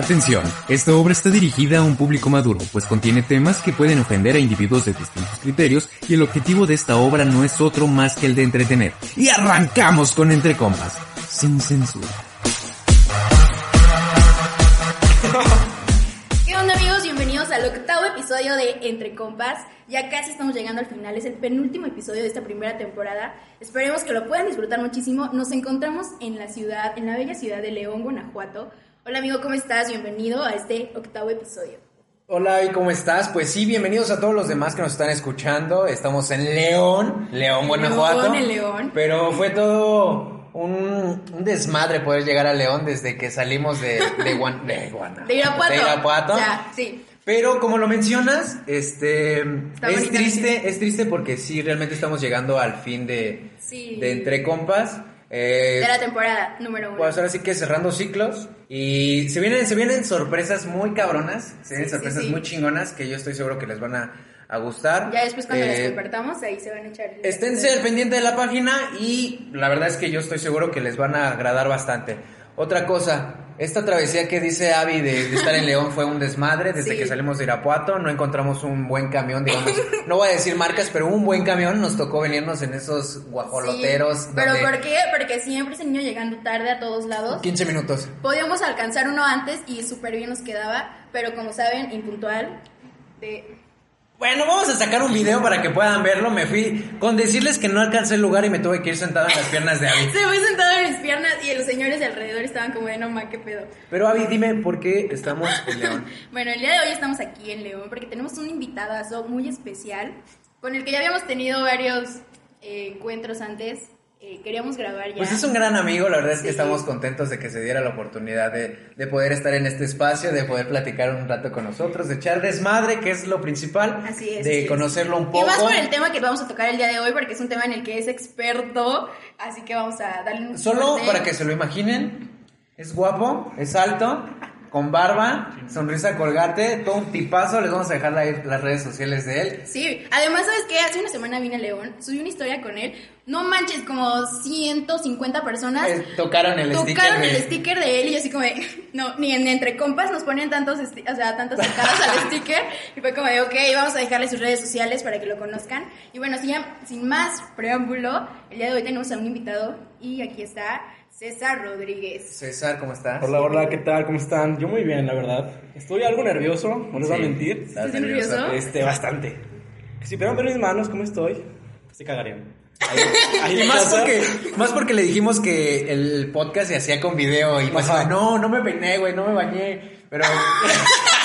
Atención, esta obra está dirigida a un público maduro, pues contiene temas que pueden ofender a individuos de distintos criterios y el objetivo de esta obra no es otro más que el de entretener. Y arrancamos con Entre Compas, sin censura. ¿Qué onda amigos? Bienvenidos al octavo episodio de Entre Compas. Ya casi estamos llegando al final, es el penúltimo episodio de esta primera temporada. Esperemos que lo puedan disfrutar muchísimo. Nos encontramos en la ciudad, en la bella ciudad de León, Guanajuato. Hola amigo, ¿cómo estás? Bienvenido a este octavo episodio. Hola, ¿y cómo estás? Pues sí, bienvenidos a todos los demás que nos están escuchando. Estamos en León, León, Guanajuato. León, en León. Pero fue todo un, un desmadre poder llegar a León desde que salimos de, de, Guan- de, Guana- De Irapuato. de Irapuato. Ya, sí. Pero como lo mencionas, este Está es bonita triste, es triste porque sí, realmente estamos llegando al fin de, Sí. de Entre Compas. Eh, De la temporada número uno. pues ahora sí que cerrando ciclos y se vienen, se vienen sorpresas muy cabronas, se vienen Sí, sorpresas sí. muy chingonas que yo estoy seguro que les van a, a gustar. Ya después cuando Eh, las compartamos, ahí se van a echar. Esténse al pendiente de la página y la verdad es que yo estoy seguro que les van a agradar bastante. Otra cosa, esta travesía que dice Avi de, de estar en León fue un desmadre desde Sí. que salimos de Irapuato, no encontramos un buen camión, digamos, no voy a decir marcas, pero un buen camión, nos tocó venirnos en esos guajoloteros. Sí, Pero donde ¿por qué? Porque siempre ese niño llegando tarde a todos lados. 15 minutos. Podíamos alcanzar uno antes y súper bien nos quedaba, pero como saben, impuntual. De... Bueno, vamos a sacar un video para que puedan verlo. Me fui con decirles que no alcancé el lugar y me tuve que ir sentado en las piernas de Avi. Se fue sentado en mis piernas y los señores de alrededor estaban como de no ma, qué pedo. Pero Avi, dime por qué estamos en León. Bueno, el día de hoy estamos aquí en León porque tenemos un invitadazo muy especial con el que ya habíamos tenido varios eh, encuentros antes. Eh, queríamos grabar ya. Pues es un gran amigo, la verdad es que Sí. estamos contentos de que se diera la oportunidad de, de poder estar en este espacio, de poder platicar un rato con nosotros, de echar desmadre, que es lo principal, Así es. de conocerlo un Y poco. más por el tema que vamos a tocar el día de hoy porque es un tema en el que es experto, así que vamos a darle un Solo para que se lo imaginen, es guapo, es alto, con barba, sonrisa colgate, todo un tipazo, les vamos a dejar la- las redes sociales de él. Sí, además, ¿sabes qué? Hace una semana vine a León, subí una historia con él. No manches, como 150 personas Eh, tocaron el sticker tocaron de- el sticker de él y yo así como de, no, ni en entre compas nos ponen tantos, o sea, tantas tocadas al sticker. Y fue como de, ok, vamos a dejarle sus redes sociales para que lo conozcan. Y bueno, sin, sin más preámbulo, el día de hoy tenemos a un invitado y aquí está César Rodríguez. César, ¿cómo estás? Hola, hola, ¿qué tal? ¿Cómo están? Yo muy bien, la verdad. Estoy algo nervioso, no les voy a mentir. ¿Estás ¿Estás nervioso? Este, bastante. Si pudieran ver mis manos, ¿cómo estoy? Se cagarían. Ahí, ahí Y más porque, más porque le dijimos que el podcast se hacía con video y pues no, no me peiné, güey, no me bañé, pero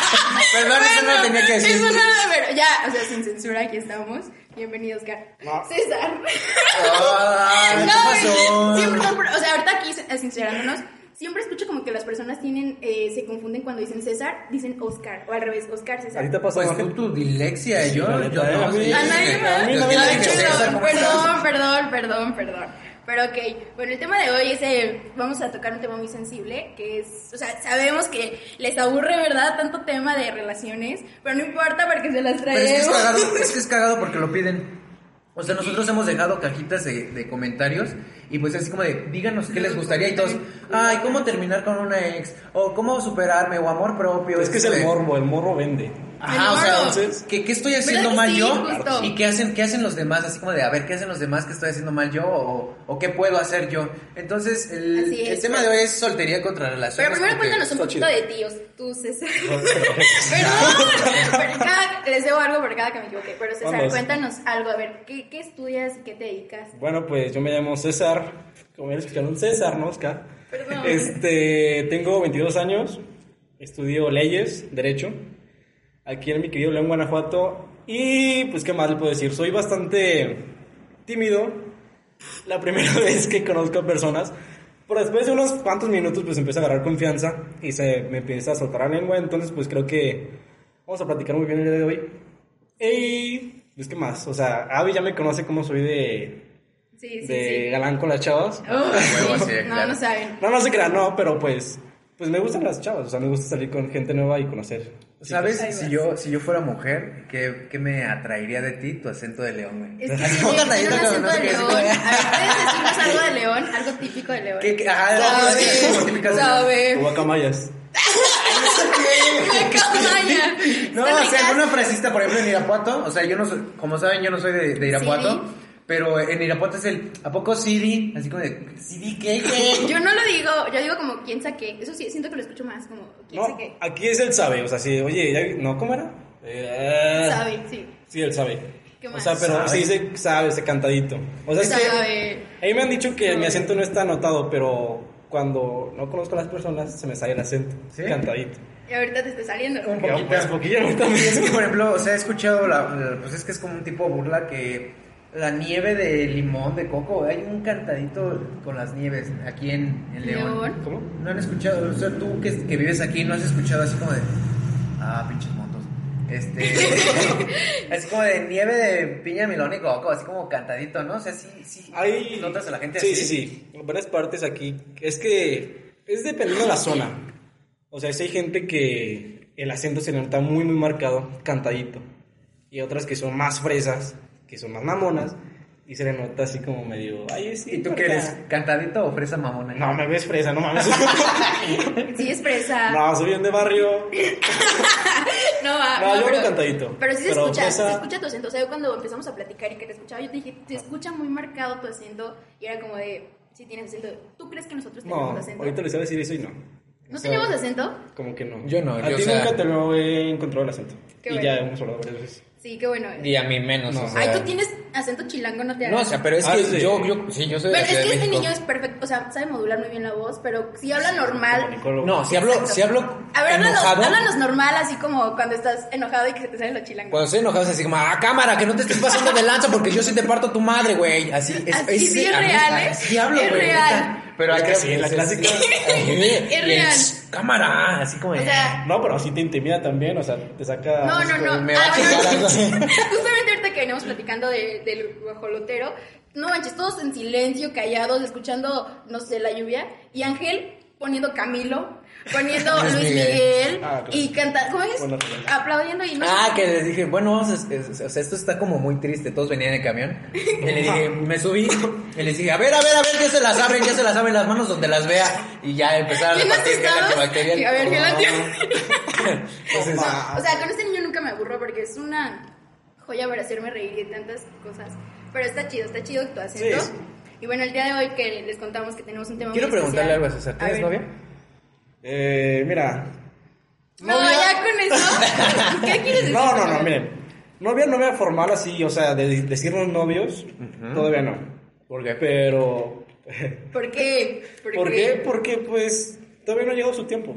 perdón, eso no lo tenía que decir. Eso no, pero ya, o sea, sin censura, aquí estamos. Bienvenido, Oscar. No. César. Ay, ¿qué No, pasó? siempre, o sea, ahorita aquí eh, sincerándonos, siempre escucho como que las personas tienen, eh, se confunden cuando dicen César, dicen Oscar, o al revés, Oscar César. Ahorita pasó Pues tú tu dilexia, Sí, yo, yo neta, no. a nadie más. Yo perdón, perdón, perdón, perdón. Pero ok, bueno, el tema de hoy es, eh, vamos a tocar un tema muy sensible, que es, o sea, sabemos que les aburre, ¿verdad? Tanto tema de relaciones, pero no importa porque se las Pero es que es traemos. cagado, es que es cagado porque lo piden. O sea, nosotros hemos dejado cajitas de, de comentarios y pues así como de, díganos qué les gustaría y todos, ay, ¿cómo terminar con una ex? O ¿cómo superarme? O amor propio. Es que es el de- morbo, el morro vende. Ajá, o sea, entonces, ¿qué, qué estoy haciendo ¿Verdad que mal sí? yo? Justo. ¿Y qué hacen, qué hacen los demás? Así como de, a ver, ¿qué hacen los demás que estoy haciendo mal yo? ¿O, o qué puedo hacer yo? Entonces, el, es. el tema de hoy es soltería contra relaciones. Pero primero porque- cuéntanos un poquito chido. de tíos, tú César. Perdón, pero cada, les debo algo por cada que me equivoqué. Pero César, Vamos. cuéntanos algo, a ver, ¿qué, qué estudias y qué te dedicas? Bueno, pues yo me llamo César, como ya escucharon, César, ¿no, Oscar? Perdón. Este, tengo 22 años, estudio leyes, derecho, aquí en mi querido León, Guanajuato, y pues qué más le puedo decir, soy bastante tímido, la primera vez que conozco a personas, pero después de unos cuantos minutos pues empiezo a agarrar confianza y se me empieza a soltar la lengua, entonces pues creo que vamos a platicar muy bien el día de hoy. Y pues qué más, o sea, Avi ya me conoce como soy de, Sí, sí, de sí. galán con las chavas. Oh, huevo, sí. sí, No, no saben. No, no se crean, no, pero pues, pues me gustan las chavas, o sea, me gusta salir con gente nueva y conocer. ¿Sabes? Si yo, si yo fuera mujer, ¿qué, qué me atraería de ti tu acento de león, güey? Es que sí, yo, un acento de león. A ver, algo de león? Algo típico de león. ¿Qué, qué? Ah, ¿Sabe? ¿Sabe? Guacamayas. No, o sea, alguna frasista, por ejemplo, en Irapuato. O sea, yo no soy, como saben, yo no soy de, de Irapuato. Sí pero en Irapuato es el, ¿a poco CD? Así como de, ¿CD qué? qué? Yo no lo digo, yo digo como quién saqué. Eso sí, siento que lo escucho más como quién No, saqué. aquí es el sabe, o sea, sí, oye, ya- no, ¿cómo era? Eh, Sabe, sí. Sí, él sabe. ¿Qué O más? sea, pero se dice sabe, ese cantadito. O sea, es que Sabe. a mí me han dicho que mi acento no está anotado, pero cuando no conozco a las personas se me sale el acento. ¿Sí? Cantadito. Y ahorita te está saliendo. Un poquito. pues, poquillo, ¿no? Y es que, por ejemplo, o sea, he escuchado, la, la- pues es que es como un tipo burla que la nieve de limón, de coco, hay un cantadito con las nieves aquí en, en León. León. ¿Cómo? No han escuchado, o sea, tú que, que vives aquí, no has escuchado así como de, ah, pinches motos. Este, así como de nieve de piña, milón y coco, así como cantadito, ¿no? O sea, sí, sí. Hay... ¿Notas a la gente Sí, así? sí, sí. En varias partes aquí. Es que es dependiendo de la zona. O sea, si hay gente que el acento se le nota muy, muy marcado, cantadito. Y otras que son más fresas, que son más mamonas, y se le nota así como medio... Ay, sí, ¿Y tú qué acá". eres? ¿Cantadito o fresa mamona? No, me ves fresa, no mames. Sí, es fresa. no, soy bien de barrio. No, va. No, yo pero, cantadito. Pero sí se Pero escucha, fresa- se escucha tu acento. O sea, yo cuando empezamos a platicar y que te escuchaba, yo te dije, te escucha muy marcado tu acento. Y era como de, sí tienes acento. ¿Tú crees que nosotros tenemos No, acento? ahorita les voy a decir eso y no. ¿No O sea, tenemos acento? Como que no. Yo no, A ti o sea- nunca te lo he encontrado el acento. Qué y bueno. ya hemos hablado varias veces. Sí, qué bueno. Y a mí menos, No. o sea. Ay, tú tienes acento chilango, no te hagas. No, o sea, pero es Ah, que sí. yo, yo, sí, yo soy de Pero es que este México. niño es perfecto, o sea, sabe modular muy bien la voz, pero si habla normal. No, si hablo, Exacto. si hablo A ver, háblanos, enojado, háblanos normal, así como cuando estás enojado y que se te salen los chilangos. cuando estoy enojado es así como, ah, cámara, que no te estés pasando de lanza porque yo sí te parto tu madre, güey. Así, es, Así sí es mí- real, ¿eh? Así hablo, Es güey. real. Pero Es que sí, la pues, clásica. Es Es real. cámara, así como. O sea, No, pero sí te intimida también, o sea, te saca... No, no, no. me Ah, bueno. Justamente ahorita que veníamos platicando de- del guajolotero, no manches, todos en silencio, callados, escuchando, no sé, la lluvia, y Ángel poniendo Camilo, poniendo Luis Luis Miguel. Miguel, Ah, claro. y cantando, ¿cómo es? Bueno. Aplaudiendo y no Ah, que les dije, bueno, vamos a- es- o sea, esto está como muy triste, todos venían en el camión. Y le dije, me subí, y les dije, a ver, a ver, a ver, ya se las abren, ya se las abren las manos donde las vea. Y ya empezaron a gel asustados. antibacterial. A ver, No. antibacterial. Entonces, O sea, con este niño nunca me aburro porque es una joya para hacerme reír y tantas cosas. Pero está chido, está chido tu acento. Sí. Y bueno, el día de hoy que les contamos que tenemos un tema quiero muy preguntarle especial. algo a César, ¿tienes novia? Eh, mira. No, novia- ya con eso. ¿Qué quieres decir? No, no, no, miren. Novia, novia formal así, o sea, de decirnos novios, todavía no. ¿Por qué? Pero... ¿Por qué? ¿Por qué? Porque pues todavía no ha llegado su tiempo,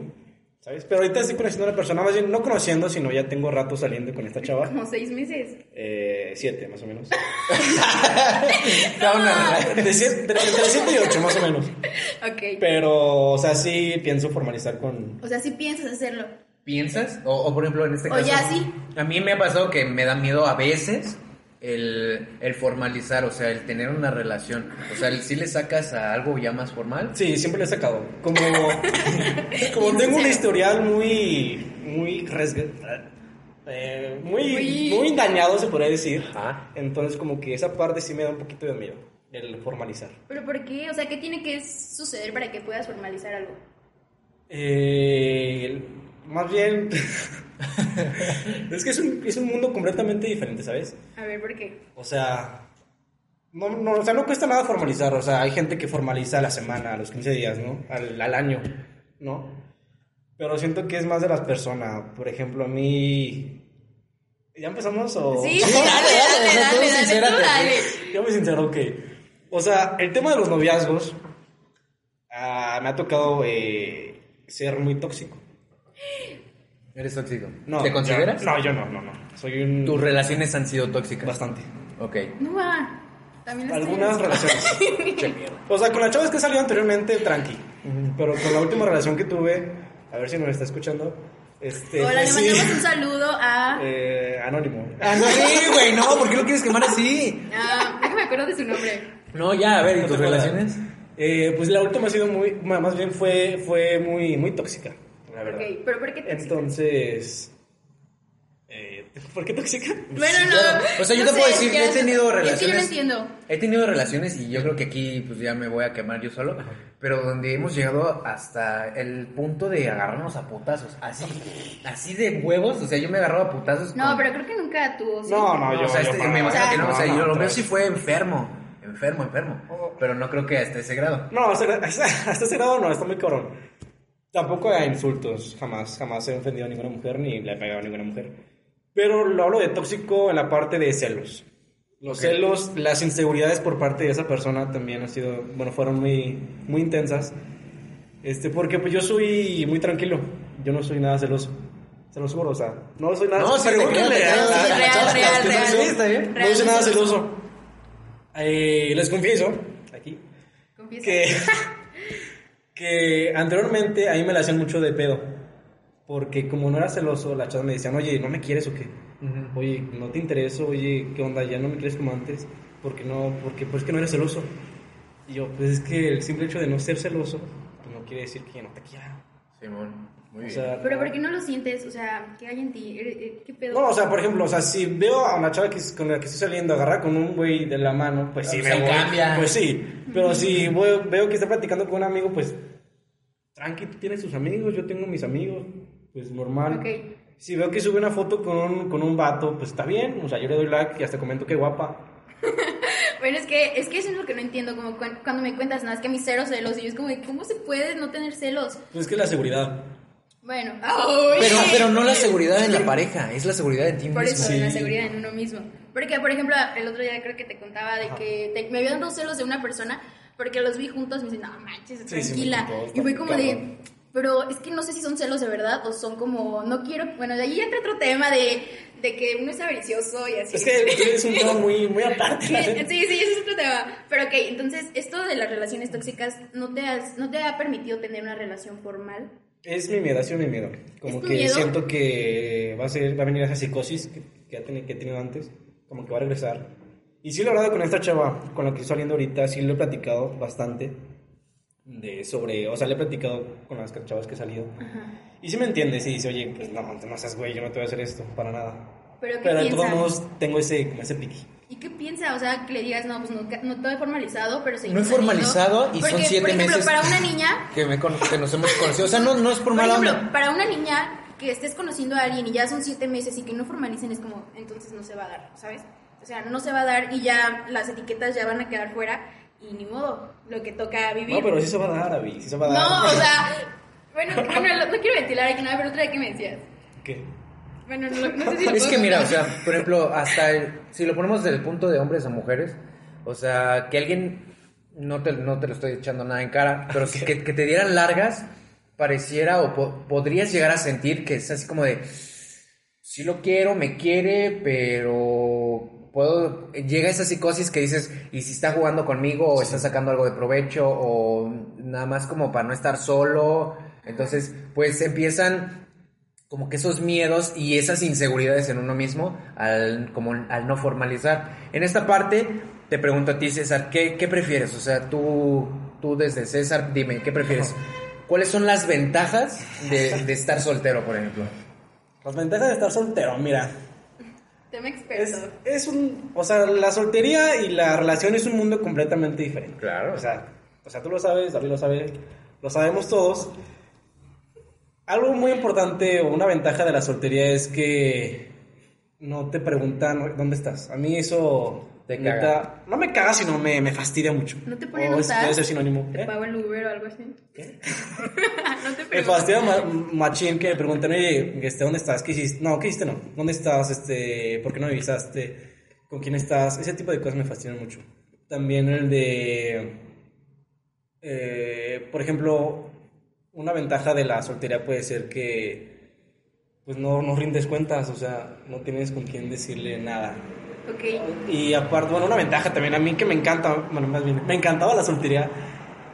¿sabes? Pero ahorita estoy conociendo a una persona, más bien no conociendo, sino ya tengo rato saliendo con esta chava. Como seis meses. Eh, siete, más o menos. Está una- De siete- de- entre siete y ocho, más o menos. Ok. Pero, o sea, sí pienso formalizar con... O sea, si piensas hacerlo. ¿Piensas? O, o, por ejemplo, en este O caso. ya sí. A mí me ha pasado que me da miedo a veces el, el formalizar, o sea, el tener una relación. O sea, el, si le sacas a algo ya más formal. Sí, siempre le he sacado. Como, como tengo un historial muy, muy resg- eh, muy, Muy- muy dañado, se podría decir. Ajá. Entonces, como que esa parte sí me da un poquito de miedo, el formalizar. ¿Pero por qué? O sea, ¿qué tiene que suceder para que puedas formalizar algo? Eh, el- más bien, es que es un, es un mundo completamente diferente, ¿sabes? A ver, ¿por qué? O sea, no, no, o sea, no cuesta nada formalizar. O sea, hay gente que formaliza a la semana, a los 15 días, ¿no? Al, al año, ¿no? Pero siento que es más de las personas. Por ejemplo, a mí... ¿Ya empezamos o...? Sí, sí, dale, dale, dale, dale. Yo me sincero, ok. O sea, el tema de los noviazgos ah, me ha tocado eh, ser muy tóxico. Eres tóxico. No, ¿Te yo- consideras? no, yo no, no, no. Soy un... Tus relaciones han sido tóxicas. Bastante. Ok. No va. También estoy Algunas relaciones. Che mierda. o sea, con las chavas que salió anteriormente, tranqui. Pero con la última relación que tuve, a ver si nos está escuchando. Este, Hola, le pues sí. mandamos un saludo a... Eh, anónimo. Ah, no, sí, güey, no, ¿por qué lo quieres quemar así? Ah, déjame acuerdo de su nombre. No, ya, a ver, ¿y ¿No tus relaciones? Eh, pues la última ha sido muy, más bien fue, fue muy, muy tóxica, la verdad. Ok, pero ¿por qué te Entonces, eh, ¿por qué tóxica? Bueno, no. Claro. O sea, yo no te puedo decir, ya he tenido Es que yo no relaciones. entiendo. He tenido relaciones y yo creo que aquí pues ya me voy a quemar yo solo. pero donde hemos llegado hasta el punto de agarrarnos a putazos, así, así de huevos, o sea, yo me agarraba a putazos. No, con- pero creo que nunca tuvo. ¿sí? No, no, yo, o sea, yo este, me imagino que no, o sea, No, yo no, lo sí vez. fue enfermo, enfermo, enfermo, pero no creo que hasta ese grado. No, hasta, hasta, hasta ese grado no, está muy cabrón. Tampoco hay insultos, jamás, jamás he ofendido a ninguna mujer ni le he pegado a ninguna mujer. Pero lo hablo de tóxico en la parte de celos. Los Ok. celos, las inseguridades por parte de esa persona también han sido, bueno, fueron muy, muy intensas. Este, porque pues yo soy muy tranquilo, yo no soy nada celoso. Se lo juro, o sea, no soy nada No, sí, a- a- a real, real, real. No soy nada celoso. celoso. Eh, les confieso, aquí, Confiesa. que, que anteriormente a mí me la hacían mucho de pedo. Porque como no era celoso, las chavas me decían, oye, ¿no me quieres o qué? Oye, ¿no te intereso? Oye, ¿qué onda? ¿Ya no me quieres como antes? Porque no, porque pues que no eres celoso. Y yo, pues es que el simple hecho de no ser celoso, pues no quiere decir que no te quiera. Simón, muy O bien. sea, Pero ¿por qué no lo sientes? O sea, ¿qué hay en ti? ¿Eres- eh, ¿Qué pedo? No, o sea, por ejemplo, o sea, si veo a una chava que, con la que estoy saliendo agarrar con un güey de la mano, pues sí, me voy. cambia. Pues sí, pero si voy- veo que está platicando con un amigo, pues tranqui, tú tienes tus amigos, yo tengo mis amigos, pues normal. Ok. Si veo que sube una foto con un, con un vato, pues está bien, o sea, yo le doy like y hasta comento que guapa. Bueno, es que, es que eso es lo que no entiendo, como cu- cuando me cuentas, nada, es que a mis cero celos, y yo es como, ¿cómo se puede no tener celos? Pues es que la seguridad. Bueno. Pero, pero no la seguridad en la pareja, es la seguridad en ti Por mismo. eso, Sí. la seguridad en uno mismo. Porque, por ejemplo, el otro día creo que te contaba de que te- me habían dado celos de una persona porque los vi juntos y me dicen, no manches, Sí, sí, tranquila. me contó, y fue como cabrón. de, pero es que no sé si son celos de verdad o son como, no quiero, bueno, de ahí entra otro tema de, de que uno es avaricioso y así. Es que es un tema muy, muy aparte. Sí, sí, sí, ese es otro tema. Pero ok, entonces, esto de las relaciones tóxicas, ¿no te, has, ¿no te ha permitido tener una relación formal? Es mi miedo, ha sido mi miedo. Como ¿Es tu que miedo? siento que va a ser, va a venir esa psicosis que, que, ha teni- que he tenido antes, como que va a regresar. Y sí lo he hablado con esta chava, con la que estoy saliendo ahorita, sí lo he platicado bastante de sobre, o sea, le he platicado con las chavas que he salido. Y sí me entiende, sí dice, oye, pues no, no seas güey, yo no te voy a hacer esto, para nada. Pero ¿qué Pero de todos modos tengo ese, ese piqui. ¿Y qué piensa? O sea, que le digas, no, pues no, no todo he formalizado, pero seguimos No he saliendo. formalizado y son siete por ejemplo, meses. para una niña, Que, me con- que nos hemos conocido. O sea, no, no es por por mala ejemplo, onda. para una niña que estés conociendo a alguien y ya son siete meses y que no formalicen, es como, entonces no se va a dar, ¿sabes? O sea, no se va a dar y ya las etiquetas ya van a quedar fuera y ni modo, lo que toca vivir. No, pero sí se va a dar, Abby, sí se va a dar. No, o sea, bueno, bueno, no, no quiero ventilar aquí nada, pero otra vez que me decías. ¿Qué? Bueno, no, no sé si lo Es que mira, o sea, por ejemplo, hasta el- si lo ponemos desde el punto de hombres a mujeres, o sea, que alguien, no te, no te lo estoy echando nada en cara, pero que, que- que te dieran largas, pareciera o po- podrías llegar a sentir que es así como de, sí lo quiero, me quiere, pero puedo, llega esa psicosis que dices, y si está jugando conmigo o está sacando algo de provecho o nada más como para no estar solo, entonces pues empiezan como que esos miedos y esas inseguridades en uno mismo al, como al no formalizar. En esta parte te pregunto a ti, César, ¿qué, qué prefieres? O sea, tú, tú desde César, dime, ¿qué prefieres? ¿Cuáles son las ventajas de, de estar soltero, por ejemplo? Las ventajas de estar soltero, mira. Tema Es, experto. es un. O sea, la soltería y la relación es un mundo completamente diferente. Claro. O sea, o sea tú lo sabes, David lo sabe, lo sabemos todos. Algo muy importante o una ventaja de la soltería es que no te preguntan dónde estás. A mí eso. Te neta, caga. No me caga, sino me, me fastidia mucho. ¿No te ponen O a es- usar? Debe ser sinónimo. ¿Te ¿Eh? pago el Uber o algo así? ¿Qué? no te Me pregunto. fastidia ma- machín que me preguntan, oye, este, ¿dónde estás? ¿Qué hiciste? No, ¿qué hiciste? No. ¿Dónde estás? Este, ¿Por qué no me avisaste? ¿Con quién estás? Ese tipo de cosas me fascinan mucho. También el de, eh, por ejemplo, una ventaja de la soltería puede ser que, pues no, no rindes cuentas, o sea, no tienes con quién decirle nada. Ok. Y aparte, bueno, una ventaja también a mí que me encanta, bueno, más bien, me encantaba la soltería,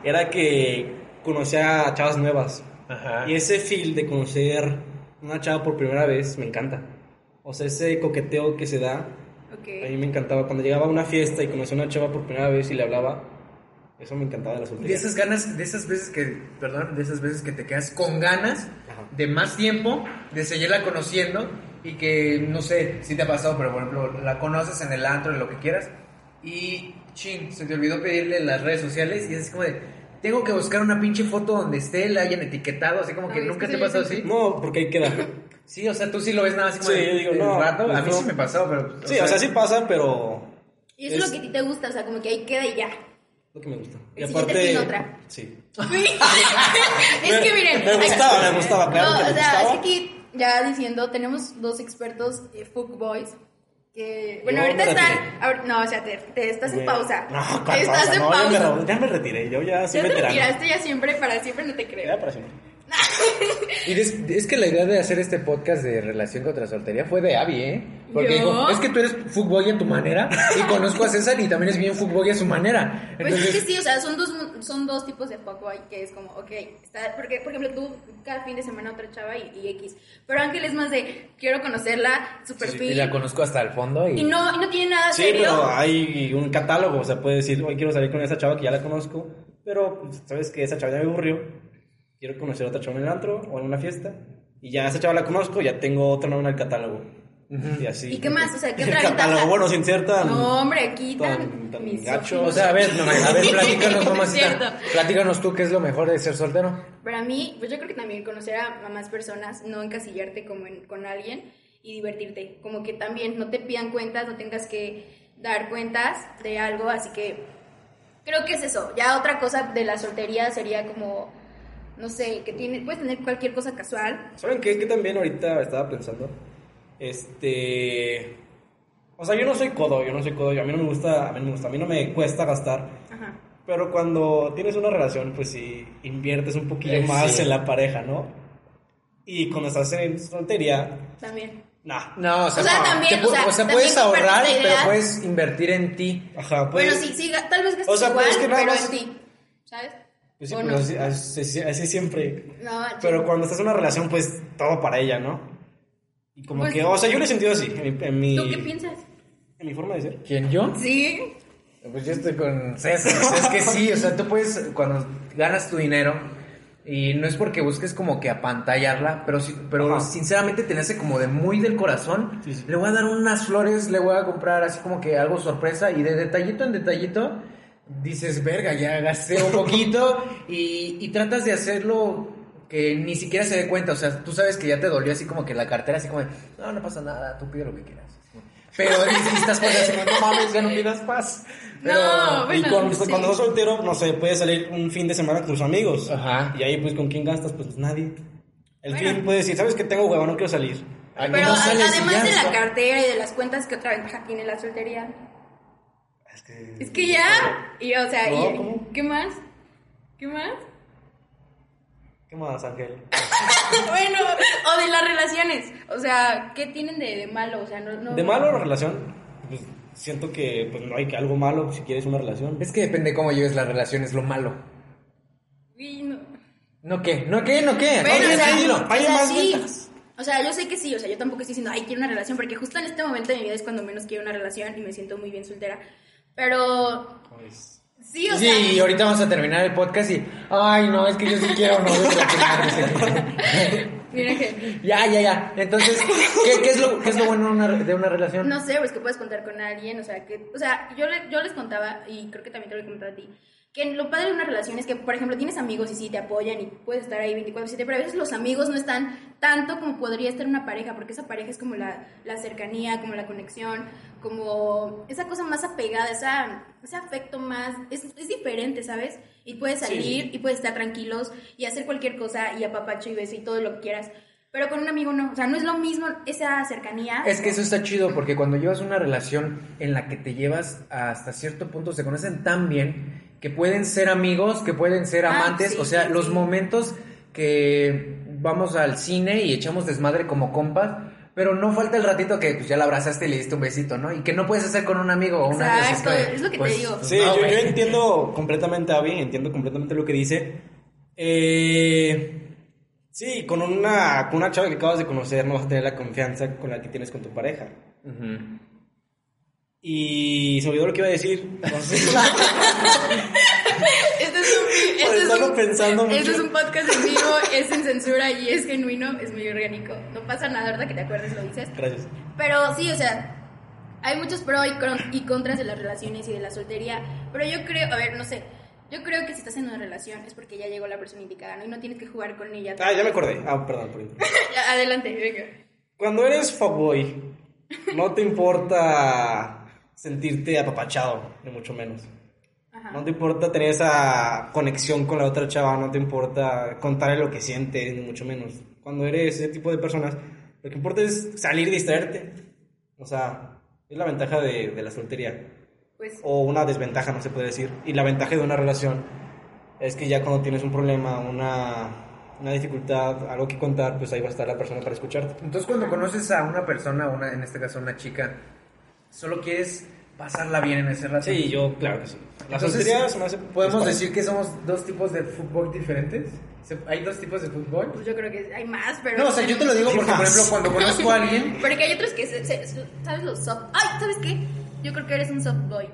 era que conocía a chavas nuevas. Ajá. Y ese feel de conocer una chava por primera vez me encanta. O sea, ese coqueteo que se da, a mí me encantaba. Cuando llegaba a una fiesta y conocía a una chava por primera vez y le hablaba, eso me encantaba de la De soltería. esas ganas, de esas veces que, perdón, de esas veces que te quedas con ganas Ajá. de más tiempo, de seguirla conociendo y que, no sé, si te ha pasado, pero por ejemplo, la conoces en el antro, en lo que quieras, y ching, se te olvidó pedirle las redes sociales y es como de, tengo que buscar una pinche foto donde esté, la hayan etiquetado, así como que Ay, es nunca que te pasó así. No, porque ahí queda. Sí, o sea, tú sí lo ves nada así como Sí, de- yo digo, de no, rato. A mí no. sí me pasó, pero. Sí, o sea, sí pasa, pero Y eso es Es- lo que a ti te gusta, o sea, como que ahí queda y ya. Lo que me gusta. Y El aparte, otra. sí. es que miren. Me gustaba, me gustaba, claro No, que me o sea, gustaba. es que aquí, ya diciendo, tenemos dos expertos eh, boys Que, bueno, Yo ahorita me están. ahor- no, o sea, te, te estás en Güey. pausa. No, ¿cuál Estás pausa? en No, ya me pausa. Ya me retiré, yo ya soy Ya te veterano. retiraste ya siempre, para siempre no te creo. Ya para siempre. Y es, es que la idea de hacer este podcast de relación contra soltería fue de Abby, ¿eh? Porque ¿Yo? dijo, es que tú eres fuckboy a tu manera y conozco a César y también es bien fuckboy a su manera. Pues es que sí, o sea, son dos, son dos tipos de fuckboy que es como, ok, está, porque, por ejemplo, tú cada fin de semana otra chava y, y X. Pero Ángel es más de, quiero conocerla, su perfil. y la conozco hasta el fondo y... y no, y no tiene nada Sí, serio. pero hay un catálogo, o sea, puede decir, hoy quiero salir con esa chava que ya la conozco, pero pues, sabes que esa chava ya me aburrió, quiero conocer a otra chava en el antro o en una fiesta, y ya esa chava la conozco, ya tengo otra nueva en el catálogo. Y así. ¿Y qué más? O sea, ¿qué el otra catálogo, bueno, sin ser tan... No, hombre, aquí tan, tan- tan mis gacho. O sea, a ver, no, a ver, platícanos, Es mamacita. cierto. Platícanos tú qué es lo mejor de ser soltero. Para mí, pues yo creo que también conocer a, a más personas, no encasillarte como en- con alguien y divertirte. Como que también no te pidan cuentas, no tengas que dar cuentas de algo, así que creo que es eso. Ya otra cosa de la soltería sería como, no sé, que tiene, puedes tener cualquier cosa casual. ¿Saben qué? Que también ahorita estaba pensando. Este. O sea, yo no soy codo, yo no soy codo. A mí no me gusta, a mí no me gusta, a mí no me cuesta gastar. Ajá. Pero cuando tienes una relación, pues sí, inviertes un poquillo Eh, más sí. en la pareja, ¿no? Y cuando estás en soltería, También. nah. No, o sea, O sea, no, también, te o sea, o sea, puedes ahorrar, pero puedes invertir en ti. Ajá, pues. bueno, sí, sí, tal vez gastes O sea, igual, pues es que nada pero más- en ti, ¿sabes? Pues sí, ¿O no? así, así- así siempre. No, Pero cuando estás en una relación, pues todo para ella, ¿no? Y como Pues- que, o sea, yo lo he sentido así, en mi, en mi, ¿Tú qué piensas? en mi forma de ser. ¿Quién, yo? Sí. Pues yo estoy con César. o sea, es que sí, o sea, tú puedes, cuando ganas tu dinero, y no es porque busques como que apantallarla, pero sí, pero Ajá. sinceramente te nace como de muy del corazón. Sí, sí. Le voy a dar unas flores, le voy a comprar así como que algo sorpresa, y de detallito en detallito dices, verga, ya gasté un poquito, y, y tratas de hacerlo que ni siquiera se dé cuenta, o sea, tú sabes que ya te dolió así como que la cartera, así como de, no, no pasa nada, tú pide lo que quieras. Pero y estás por así, no mames, ya no pidas paz. Pero, No, bueno, y cuando, sí. cuando sos soltero, no sé, puedes salir un fin de semana con tus amigos. Ajá. Y ahí, pues, ¿con quién gastas? Pues nadie. El Bueno. fin puede decir, ¿sabes que tengo huevo? No quiero salir. Pero no y además de la cartera y de las cuentas, ¿qué otra ventaja tiene la soltería? Es que... Es que ya. Y, o sea, No, y- ¿cómo? ¿qué más? ¿Qué más? ¿Qué más, Ángel? bueno, o de las relaciones. O sea, ¿qué tienen de, de malo? O sea, no. no De malo la relación, pues, siento que pues, no hay que algo malo si quieres una relación. Es que depende cómo lleves la relación, es lo malo. No. ¿No qué? ¿No qué? ¿No qué? Bueno, Oye, o sea, dilo. o hay sea, más sí. O sea, yo sé que sí, o sea, yo tampoco estoy diciendo, ay, quiero una relación, porque justo en este momento de mi vida es cuando menos quiero una relación y me siento muy bien soltera. Pero, Pues, sí, o Sí, sea. y ahorita vamos a terminar el podcast y... Ay, no, es que yo sí quiero que- Mira que. ya, ya, ya. Entonces, ¿qué, qué es, lo, qué es lo bueno de una, de una relación? No sé, pues que puedes contar con alguien, o sea, que, o sea, yo, le- yo les contaba, y creo que también te lo he contado a ti, que lo padre de una relación es que, por ejemplo, tienes amigos y sí, te apoyan y puedes estar ahí 24/7, pero a veces los amigos no están tanto como podría estar una pareja, porque esa pareja es como la, la cercanía, como la conexión, como esa cosa más apegada, esa, ese afecto más, es, es diferente, ¿sabes? Y puedes salir sí. y puedes estar tranquilos y hacer cualquier cosa y apapacho y beso y todo lo que quieras. Pero con un amigo no, o sea, no es lo mismo esa cercanía. Es que eso está chido porque cuando llevas una relación en la que te llevas hasta cierto punto, se conocen tan bien que pueden ser amigos, que pueden ser Ah, amantes, sí, o sea, sí, los sí. momentos que vamos al cine y echamos desmadre como compas, pero no falta el ratito que pues, ya la abrazaste y le diste un besito, ¿no? Y que no puedes hacer con un amigo o una Exacto, es lo que te pues, digo. pues, Sí, no, yo, entiendo completamente a Abby, entiendo completamente lo que dice. Eh, sí, con una, con una chava que acabas de conocer no vas a tener la confianza con la que tienes con tu pareja. Ujú. Y se olvidó lo que iba a decir. Este es un, este Por es estarlo un- pensando este es un podcast en vivo, es sin censura y es genuino, es muy orgánico. No pasa nada, ¿verdad? Que te acuerdes, lo dices. Gracias. Pero sí, o sea, hay muchos pros y, y contras de las relaciones y de la soltería. Pero yo creo, a ver, no sé, Yo creo que si estás en una relación es porque ya llegó la persona indicada, ¿no? Y no tienes que jugar con ella. Ah, ya me acordé. Ah, perdón, por Adelante, venga. Cuando eres fuckboy, no te importa sentirte apapachado, ni mucho menos. Ajá. No te importa tener esa conexión con la otra chava, no te importa contarle lo que sientes, ni mucho menos. Cuando eres ese tipo de personas, lo que importa es salir y distraerte. O sea, es la ventaja de, de la soltería. Pues, O una desventaja, no se puede decir. Y la ventaja de una relación es que ya cuando tienes un problema, una, una dificultad, algo que contar, pues ahí va a estar la persona para escucharte. Entonces cuando conoces a una persona, una, en este caso una chica, solo quieres pasarla bien en ese rato. Sí, yo, claro que sí. La Entonces, soltería se me hace... ¿Podemos decir que somos dos tipos de fútbol diferentes? ¿Se- ¿Hay dos tipos de fútbol? pues yo creo que hay más, pero... No, o sea, yo te lo digo ¿Qué porque, por más? ejemplo, cuando conozco a alguien... Porque hay otros que, se, se- ¿sabes los soft? Ay, ¿sabes qué? Yo creo que eres un soft boy.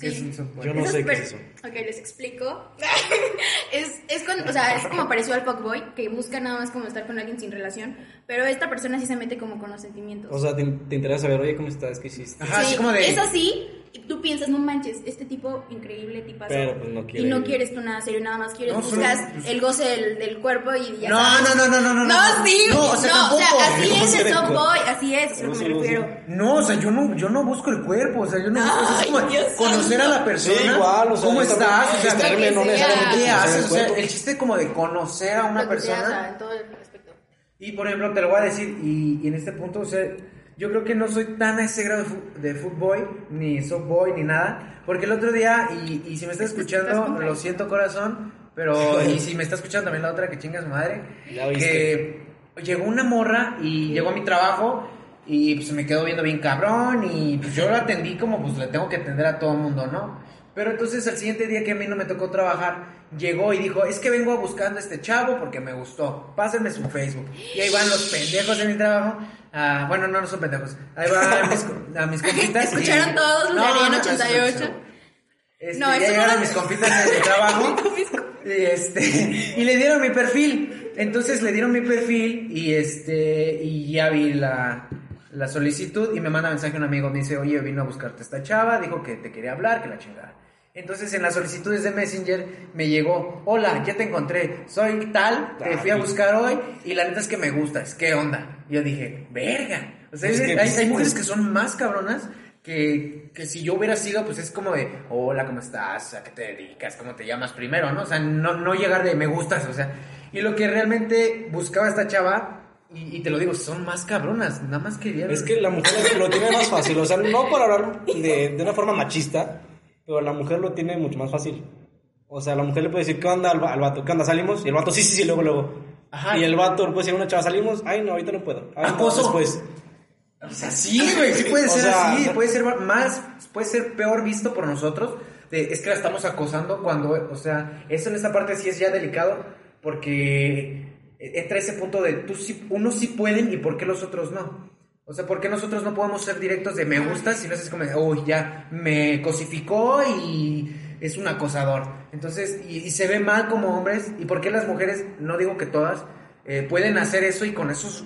¿Qué es un soft boy? Yo no sé qué es eso. Ok, les explico. es, es, con, o sea, es como pareció al fuckboy, que busca nada más como estar con alguien sin relación, pero esta persona sí se mete como con los sentimientos. O sea, te, te interesa saber, oye, ¿cómo estás? ¿Qué hiciste? Ajá, Sí, así como de... Es así, y tú piensas, no manches, este tipo increíble, tipazo. Pero, pues, no quiere- Y no quieres tú nada serio, nada más quieres, No, solo- buscas el goce del, del cuerpo y ya No, sabes. no, no, no, no, no, No, no. sí, No, o sea, tampoco. así No es se el de soft acuerdo. boy, así es, es a lo que me refiero. No, o sea, yo no, yo no busco el cuerpo, o sea, yo no busco, o sea, es como Dios conocer a la persona, Sí, igual, o sea, cómo estás, o sea, ¿qué sea. haces? el O sea, el chiste como de conocer a una sea, persona. Y por ejemplo, te lo voy a decir, y, y en este punto, o sea, yo creo que no soy tan a ese grado de, footboy, ni softboy, ni nada, porque el otro día, y, y si me está Estás escuchando, lo siento corazón, pero, y si me está escuchando también la otra que chinga su madre, que llegó una morra y llegó a mi trabajo y pues me quedó viendo bien cabrón y pues yo la atendí como pues le tengo que atender a todo el mundo, ¿no? Pero entonces el siguiente día que a mí no me tocó trabajar, llegó y dijo, es que vengo buscando a este chavo porque me gustó, pásenme su Facebook. Y ahí van los pendejos de mi trabajo. Ah, bueno, no, no son pendejos. Ahí van mis, a mis compitas. y- ¿Escucharon todos los No, no, no, 88? no, no. Este, No, ya no llegaron lo- mis compitas de mi trabajo. Y, este, y le dieron mi perfil. Entonces le dieron mi perfil y este y ya vi la, la solicitud y me manda mensaje un amigo, me dice, oye, vino a buscarte esta chava, dijo que te quería hablar, que la chingada. Entonces en las solicitudes de Messenger me llegó, hola, ya te encontré, soy tal, te fui a buscar hoy y la neta es que me gustas, ¿qué onda? Y yo dije, verga. O sea, Es hay, que- hay- hay mujeres que son más cabronas que, que si yo hubiera sido, pues es como de, hola, ¿cómo estás? ¿A qué te dedicas? ¿Cómo te llamas primero? ¿no? O sea, no, no llegar de me gustas, o sea. Y lo que realmente buscaba esta chava, y, y te lo digo, son más cabronas, nada más querían... Es que la mujer lo tiene más fácil, o sea, no por hablar de, de una forma machista, pero la mujer lo tiene mucho más fácil. O sea, la mujer le puede decir, ¿qué onda al, va- al vato? ¿Qué onda? ¿Salimos? Y el vato, sí, sí, sí, luego, luego. Ajá. Y el vato le puede decir una chava, ¿salimos? Ay, no, ahorita no puedo. Ay, no, Acoso. después. O sea, sí, güey, sí puede O ser sea, así, puede ser más, puede ser peor visto por nosotros. de, es que la estamos acosando cuando, o sea, eso en esta parte sí es ya delicado porque entra ese punto de tú sí, unos sí pueden y por qué los otros no. O sea, ¿por qué nosotros no podemos ser directos de me gusta si no es como, de, uy, ya me cosificó y es un acosador? Entonces, y, y se ve mal como hombres, ¿y por qué las mujeres, no digo que todas, eh, pueden hacer eso y con esos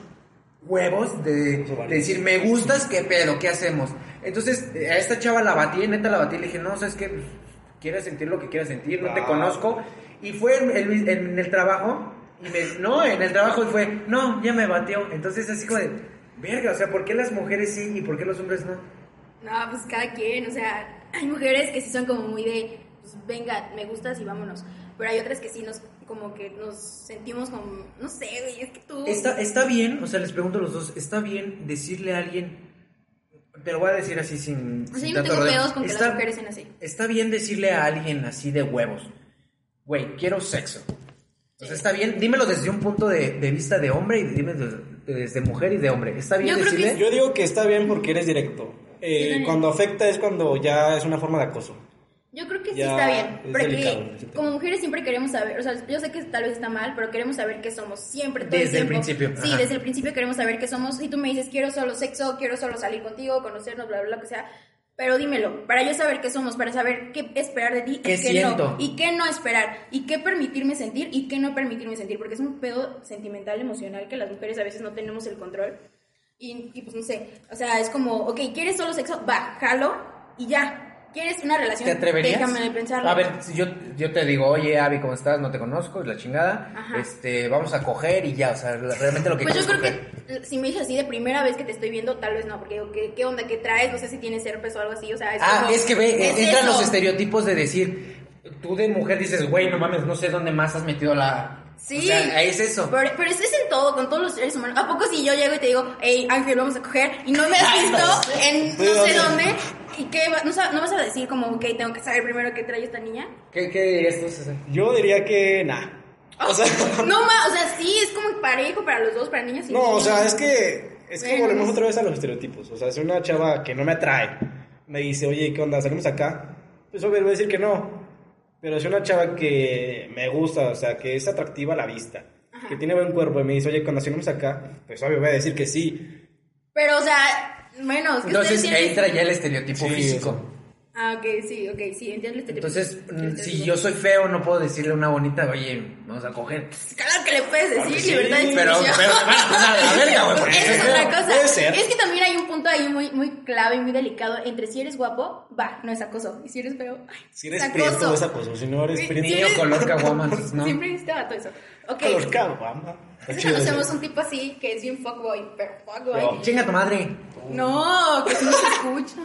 huevos de, decir, me gustas, ¿qué pedo? ¿Qué hacemos? Entonces, eh, a esta chava la batí, neta la batí, le dije, no, ¿sabes qué? Pues, quieres sentir lo que quieras sentir, no te conozco. Y fue en el, en el trabajo, y me, no, en el trabajo y fue, no, ya me batió. Entonces, así como de, verga, o sea, ¿por qué las mujeres sí y por qué los hombres no? No, pues cada quien, o sea, hay mujeres que sí son como muy de, pues venga, me gustas y vámonos. Pero hay otras que sí nos, como que nos sentimos como, no sé, güey, es que tú... Está, está bien, o sea, les pregunto a los dos, ¿está bien decirle a alguien, te lo voy a decir así sin... O sea, sin yo no tengo pedos con que Está- las mujeres sean así. Está bien decirle a alguien así de huevos, güey, quiero sexo. O sea, está bien, dímelo desde un punto de, de vista de hombre y dime desde, desde mujer y de hombre. ¿Está bien Yo creo que decirle? Yo digo que está bien porque eres directo. Eh, Sí, cuando afecta es cuando ya es una forma de acoso. Yo creo que sí Ya está bien, es porque delicado como mujeres siempre queremos saber, o sea, yo sé que tal vez está mal, pero queremos saber qué somos siempre, todo Desde el tiempo. principio, Sí, ajá. desde el principio queremos saber qué somos. Y tú me dices, quiero solo sexo, quiero solo salir contigo, conocernos, bla, bla, bla, lo que sea. Pero dímelo, para yo saber qué somos, para saber qué esperar de ti ¿Qué y qué siento? no. Y qué no esperar, y qué permitirme sentir y qué no permitirme sentir, porque es un pedo sentimental, emocional, que las mujeres a veces no tenemos el control. Y, y pues no sé, o sea, es como, ok, ¿quieres solo sexo? Va, jalo y ya. ¿Quieres una relación? ¿Te atreverías? Déjame pensarlo. A ver, si yo, yo te digo, oye, Abby, ¿cómo estás? No te conozco, es la chingada. Ajá. Este, vamos a coger y ya, o sea, realmente lo que Pues yo creo coger. que si me dices así de primera vez que te estoy viendo, tal vez no, porque digo, ¿qué, qué onda? ¿Qué traes? No sé si tienes herpes o algo así, o sea, es Ah, como- es que ve, es entran eso. los estereotipos de decir, tú de mujer dices, güey, no mames, no sé dónde más has metido la... Sí. O sea, es eso. Pero, pero es, es en todo, con todos los seres humanos. ¿A poco si yo llego y te digo, hey, Ángel, vamos a coger, y no me has visto en no sé dónde, y qué, va- no, no vas a decir como, ok, tengo que saber primero qué trae esta niña? ¿Qué, qué dirías tú, César? Yo diría que nah. O sea, No, ma, o sea, sí, es como parejo para los dos, para niños y no, o niños. sea, es que es que Bueno. volvemos otra vez a los estereotipos. O sea, si una chava que no me atrae me dice, oye, ¿qué onda? ¿Salimos acá? Pues obvio voy a decir que no. Pero si una chava que me gusta, o sea, que es atractiva a la vista, que tiene buen cuerpo y me dice, oye, cuando salimos acá, pues obvio voy a decir que sí. Pero, o sea, bueno, es que Entonces entra ya el estereotipo Sí, físico. eso. Ah, ok, sí, ok, sí, entiendo estereotipo. Entonces, El mm, si yo soy feo, no puedo decirle a una bonita, oye, vamos a coger. Claro que le puedes decir, que sí, libertad de Pero, pero, me van a la verga, güey, porque Esa es otra cosa. Puede ser. Es que también hay un punto ahí muy, muy clave y muy delicado entre si eres guapo, va, no es acoso. Y si eres feo, ay, Si eres es prieto, acoso. es acoso. Si no eres prieto, Niño eres- color caguama, entonces, ¿no? Siempre estaba todo eso. Ok. color caguama. Entonces conocemos un tipo así que es bien fuckboy, pero fuckboy. No. Chinga tu madre. No, que si no se escucha.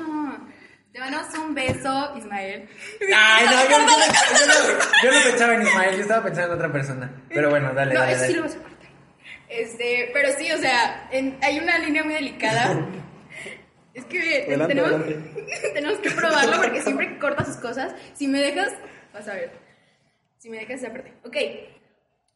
Te mandamos un beso, Ismael. Ay, no, yo, yo, yo no, yo no pensaba en Ismael, yo estaba pensando en otra persona. Pero bueno, dale, No, dale, eso sí dale. lo vas a cortar. Este, pero sí, o sea, en- hay una línea muy delicada. Es que Adelante, tenemos, adelante. tenemos que probarlo porque siempre corta sus cosas. Si me dejas, vas a ver. Si me dejas esa parte. Ok.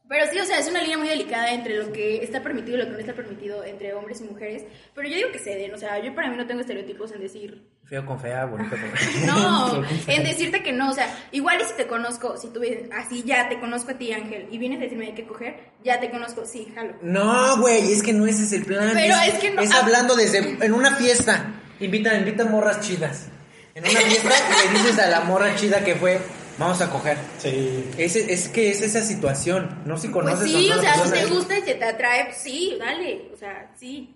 Pero sí, o sea, es una línea muy delicada entre lo que está permitido y lo que no está permitido entre hombres y mujeres. Pero yo digo que ceden, o sea, yo para mí no tengo estereotipos en decir Feo con fea, bonito con no, en decirte que no, o sea, igual y si te conozco, si tú vienes, así ya te conozco a ti, Ángel, y vienes a decirme hay que coger, ya te conozco, sí, jalo. No, güey, es que no ese es el plan. Pero es que no- Es hablando desde. En una fiesta. Invita, invita morras chidas. En una fiesta le dices a la morra chida que fue, vamos a coger. Sí. Ese, es que es esa situación. No si conoces Pues sí, no o sea, si te gusta y se te atrae, pues sí, dale, o sea, sí,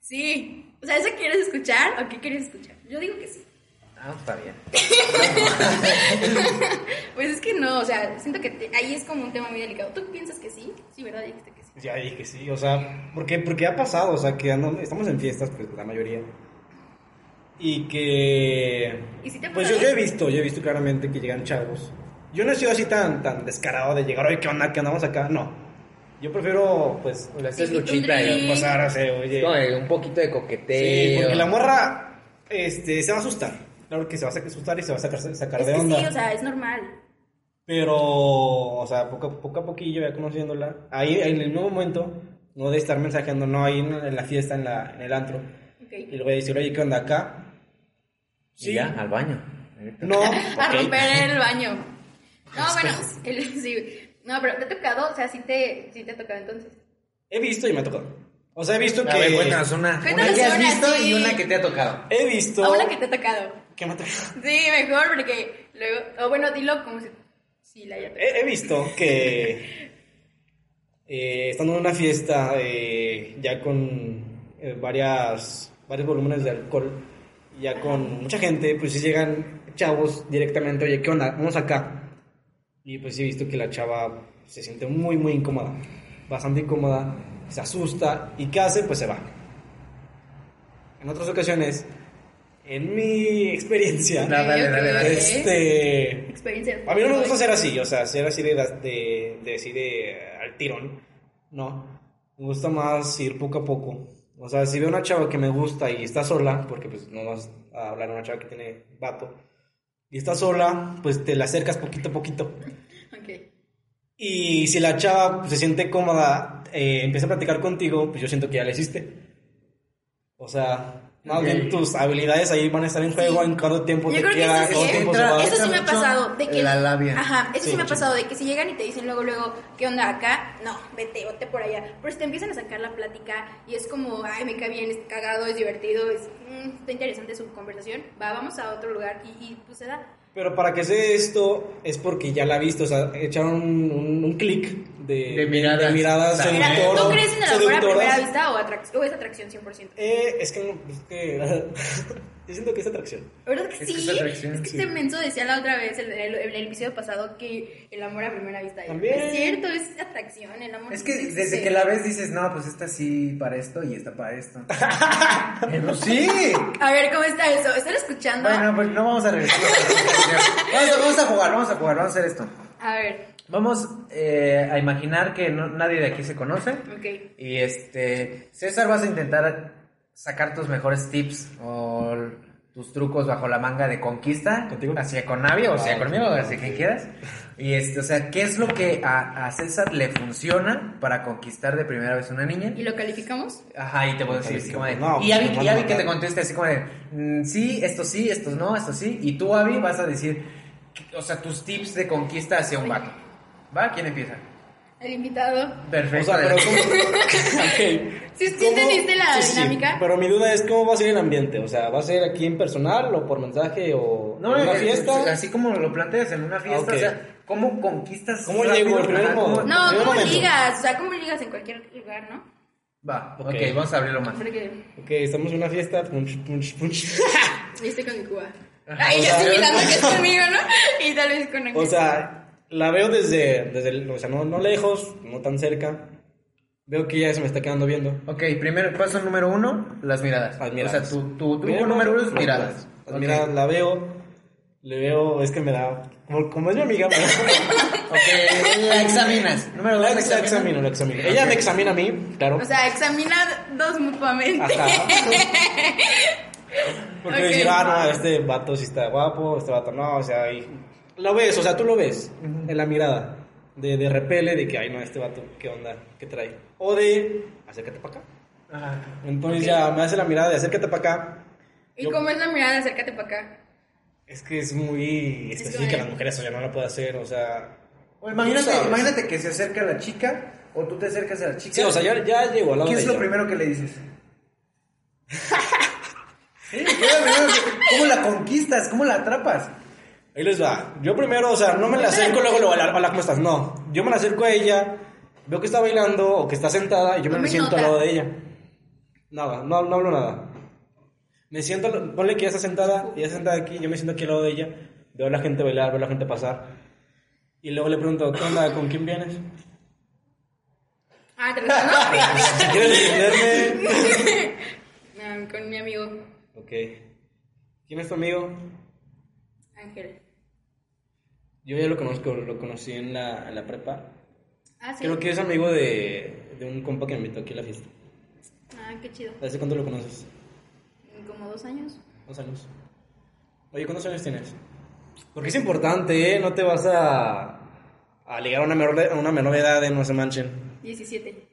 sí. O sea, ¿eso quieres escuchar o qué quieres escuchar? Yo digo que sí. Ah, está bien. Pues es que no, o sea, siento que te- ahí es como un tema muy delicado. ¿Tú piensas que sí? Sí, ¿verdad? Dijiste que sí. Ya dije que sí, o sea, porque, porque ha pasado, o sea, que andamos- estamos en fiestas, pues la mayoría. Y que. ¿Y si te Pues yo, yo he visto, yo he visto claramente que llegan chavos. Yo no he sido así tan, tan descarado de llegar, oye, ¿qué onda? ¿Qué andamos acá? No. Yo prefiero, pues, Le haces luchita y pasar hacer, oye. No, eh, un poquito de coqueteo. Sí, porque la morra este, se va a asustar. Claro que se va a asustar y se va a sacar, sacar Es de onda. sí, o sea, es normal. Pero, o sea, poco, a- poco a poquillo, ya conociéndola, ahí en el mismo momento, no de estar mensajeando, no ahí en, la fiesta, en, la, en el antro, Ok. y le voy a decir, oye, ¿qué onda acá? Y ya, al baño. No, A romper el baño. No, bueno, el- sí. No, pero te ha tocado, o sea, sí te, sí te ha tocado entonces. He visto y me ha tocado. O sea, he visto A ver, que... cuéntanos una. Una que has visto sí. y una que te ha tocado. He visto... A una que te ha tocado. que me ha tocado. Sí, mejor, porque luego. O bueno, dilo como si. Sí, la haya tocado. He, he visto que eh, estando en una fiesta eh, ya con eh, varias, varios volúmenes de alcohol, ya con mucha gente, pues sí llegan chavos directamente, oye, ¿qué onda? Vamos acá. Y pues he visto que la chava se siente muy, muy incómoda, bastante incómoda, se asusta y ¿qué hace? Pues se va. En otras ocasiones, en mi experiencia, No, dale, dale, dale. este... Experiencia. A mí no me gusta ser así, o sea, ser así de, de, de así de al tirón, no. Me gusta más ir poco a poco. O sea, si veo una chava que me gusta y está sola, porque pues no vas a hablar a una chava que tiene vato, y está sola, pues te la acercas poquito a poquito. Ok. Y si la chava pues, se siente cómoda, eh, empieza a platicar contigo, pues yo siento que ya le hiciste. O sea, más Ok. bien tus habilidades ahí van a estar en juego Sí. en cuánto tiempo Yo te creo que queda, eso sí, tiempo Entra- se va. Eso sí me ha pasado. De que, la labia. Ajá, eso sí, Sí, me ha pasado. De que si llegan y te dicen luego, luego, ¿qué onda acá? No, vete, vete por allá. Pero si te empiezan a sacar la plática y es como, ay, me cae bien, es cagado, es divertido, es, mm, está interesante su conversación, va, vamos a otro lugar y, y pues se da. Pero para que sea esto es porque ya la ha visto, o sea, echaron un, un, un clic de, De miradas. miradas Mira, Mira, seductoras- ¿Tú crees en el amor a primera vista o, atrac- o es atracción 100%? Eh, es que, es que yo siento que es atracción. ¿Verdad que Es que sí? es atracción, es que sí. este menso decía la otra vez, en el, el- el episodio pasado, que el amor a primera vista. También. Es cierto, es atracción, el amor Es que desde que la ves dices, no, pues esta sí para esto y esta para esto. Pero sí. A ver, ¿cómo está eso? ¿Están escuchando? Bueno, pues no vamos a regresar. Vamos a, vamos a jugar, vamos a jugar, vamos a hacer esto. A ver, Vamos eh, a imaginar que no- nadie de aquí se conoce. ok. Y este, César, vas a intentar sacar tus mejores tips o tus trucos bajo la manga de conquista. ¿Contigo? Hacia con Navi o sea Ah, conmigo, ok. hacia quien quieras. Y este, o sea, ¿qué es lo que a, a César le funciona para conquistar de primera vez una niña? ¿Y lo calificamos? Ajá, y te puedo decir así como de. No, y Abby, pues, y Abby no, que no. te conteste así como de. mm, sí, esto sí, esto no, esto sí. Y tú, Abby, vas a decir. O sea, tus tips de conquista hacia un vato. ¿Va? ¿Quién empieza? El invitado. O Perfecto. sea, pero. ¿cómo? Ok. ¿Sí- sí ¿Cómo? entendiste la Sí, sí, dinámica? pero mi duda es cómo va a ser el ambiente. O sea, ¿va a ser aquí en personal o por mensaje o No, en una eh, fiesta? Así como lo planteas en una fiesta, o sea, ¿cómo conquistas? ¿Cómo llego? El primer Ajá, modo. ¿cómo- No, ¿cómo momento. ligas? O sea, ¿cómo ligas en cualquier lugar, no? Va, ok, Ok. vamos a abrirlo más. Ok, estamos en una fiesta. Punch, punch, punch. yo estoy con mi Cuba. O yo estoy mirando que es conmigo, ¿no? Y tal vez con. O sea, la veo desde, desde el- o sea, no, no lejos, no tan cerca. Veo que ella se me está quedando viendo. Ok, primer paso número uno, las miradas. Las miradas. O sea, tu, tu Primero, número uno es miradas. Las miradas, la veo, le veo, es que me da, como, como es mi amiga, me da- Ok, la examinas. Número dos, la, ex- la examino, la examino. Ella me examina a mí, claro. O sea, examina dos mutuamente. Ajá. Porque Ok. decir, ah, no, este vato sí está guapo, este vato no, o sea, y lo ves, o sea, tú lo ves en la mirada. De, de repele, de que, ay, no, este vato, ¿qué onda? ¿Qué trae? O de, acércate para acá. Ajá. Entonces ya me hace la mirada de acércate para acá. ¿Y Yo- cómo es la mirada? Acércate para acá. Es que es muy Es específica como- las mujeres, o ya no la puede hacer, o sea. O imagínate, imagínate que se acerca la chica o tú te acercas a la chica. Sí, o sea, ya, ya llegó al lado ¿Qué de es lo ella. primero que le dices? Sí, ¿qué es lo primero que- ¿Cómo la conquistas? ¿Cómo la atrapas? Ahí les va. Yo primero, o sea, no me la acerco luego, luego, hola, hola, ¿cómo estás? No. Yo me la acerco a ella, veo que está bailando o que está sentada y yo No me, me siento al lado de ella. Nada, no, no hablo nada. Me siento, ponle que ella está sentada, ella está sentada aquí, yo me siento aquí al lado de ella, veo a la gente bailar, veo a la gente pasar. Y luego le pregunto, ¿qué onda? ¿Con quién vienes? Ah, ¿te respondo? Si quieres. Ah, con mi amigo Ok. ¿Quién es tu amigo? Ángel. Yo ya lo conozco, lo conocí en la, en la prepa. Ah, sí. Creo que es amigo de, de un compa que me invitó aquí a la fiesta. Ah, qué chido. ¿Hace cuánto lo conoces? Como dos años. Dos años. Oye, ¿cuántos años tienes? Porque es importante, ¿eh? No te vas a, a ligar a una menor, de- a una menor edad de no se manchen. 17.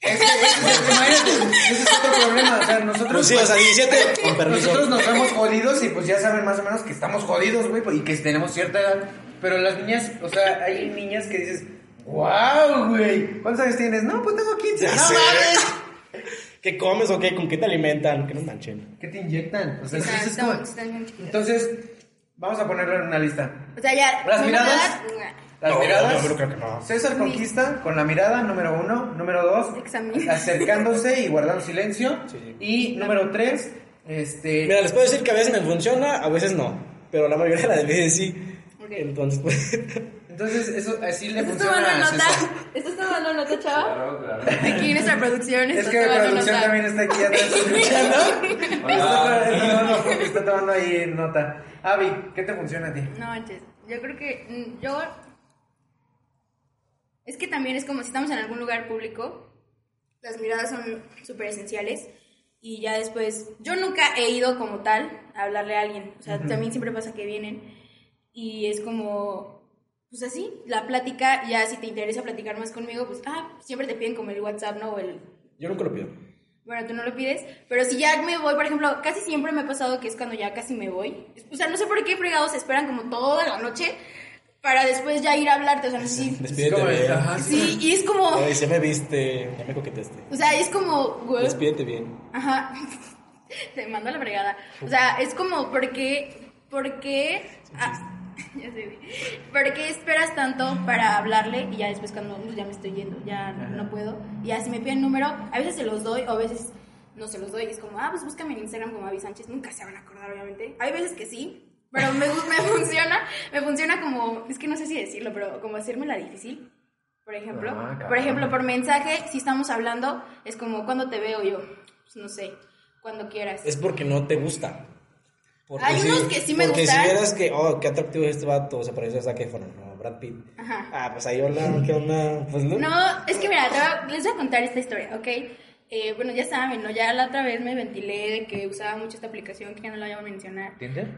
Es que, es que, imagínate, ese es otro problema. O sea, nosotros. Pues sí, o sea, 17, con permiso. Nosotros nos vemos jodidos y pues ya saben más o menos que estamos jodidos, güey, y que tenemos cierta edad. Pero las niñas, o sea, hay niñas que dices, wow, güey, ¿cuántos años tienes? No, pues tengo 15. Ya no sé. mames. ¿Qué comes o qué? ¿Con qué te alimentan? Que no manchen. ¿Qué te inyectan? O sea, O sea, es están- como- están bien chiquitas. Entonces, vamos a ponerlo en una lista. O sea, ya. ¿Las miradas? Las No, miradas. no, creo que no. César conquista con la mirada, número uno. Número dos, Examina. acercándose y guardando silencio. Sí. Y número tres, este. Mira, les puedo decir que a veces me funciona, a veces no. Pero la mayoría de las veces sí. Entonces, pues. Entonces, eso así le ¿Estás funciona tomando a nota? César. ¿Estás tomando nota, chava? Claro, claro. Aquí nuestra producción Es está que la tomando producción nota. también está aquí atrás escuchando. Está, está tomando, está tomando ahí nota. Avi, ¿qué te funciona a ti? No manches, yo creo que mm, yo... Es que también es como si estamos en algún lugar público, las miradas son súper esenciales y ya después, yo nunca he ido como tal a hablarle a alguien, o sea, también siempre pasa que vienen y es como, pues así, la plática, ya si te interesa platicar más conmigo, pues, ah, siempre te piden como el WhatsApp, ¿no? O el Yo nunca lo pido. bueno, tú no lo pides, pero si ya me voy, por ejemplo, casi siempre me ha pasado que es cuando ya casi me voy. O sea, no sé por qué fregados esperan como toda la noche para después ya ir a hablarte, o sea, no sé si... Despídete bien. ajá, Sí, y es como... Ay, se me viste, ya me coqueteaste. O sea, es como... güey, Despídete bien. Ajá. Te mando a la fregada. O sea, es como, ¿por qué? ¿Por qué? ah, ya sé, güey. ¿Por qué esperas tanto para hablarle y ya después cuando pues, ya me estoy yendo, ya no puedo? Y ya si me piden número, a veces se los doy o a veces no se los doy. Y es como, ah, pues búscame en Instagram como Avi Sánchez. Nunca se van a acordar, obviamente. Hay veces que sí, pero me, funciona. Me funciona como, es que no sé si decirlo, pero como hacerme la difícil. Por ejemplo, Ah, por ejemplo, por mensaje, si estamos hablando, es como, cuando te veo yo? Pues no sé, cuando quieras. Es porque no te gusta. Porque Hay unos que sí me porque gustan. si vieras que, oh, qué atractivo es este vato, se parece a Zac Efron, o Brad Pitt. Ajá. Ah, pues ahí, hola, ¿qué onda? Pues no. No, es que mira, les voy a contar esta historia, ¿ok? Eh, bueno, ya saben, ¿no? Ya la otra vez me ventilé de que usaba mucho esta aplicación que ya no la voy a mencionar. ¿Tinder?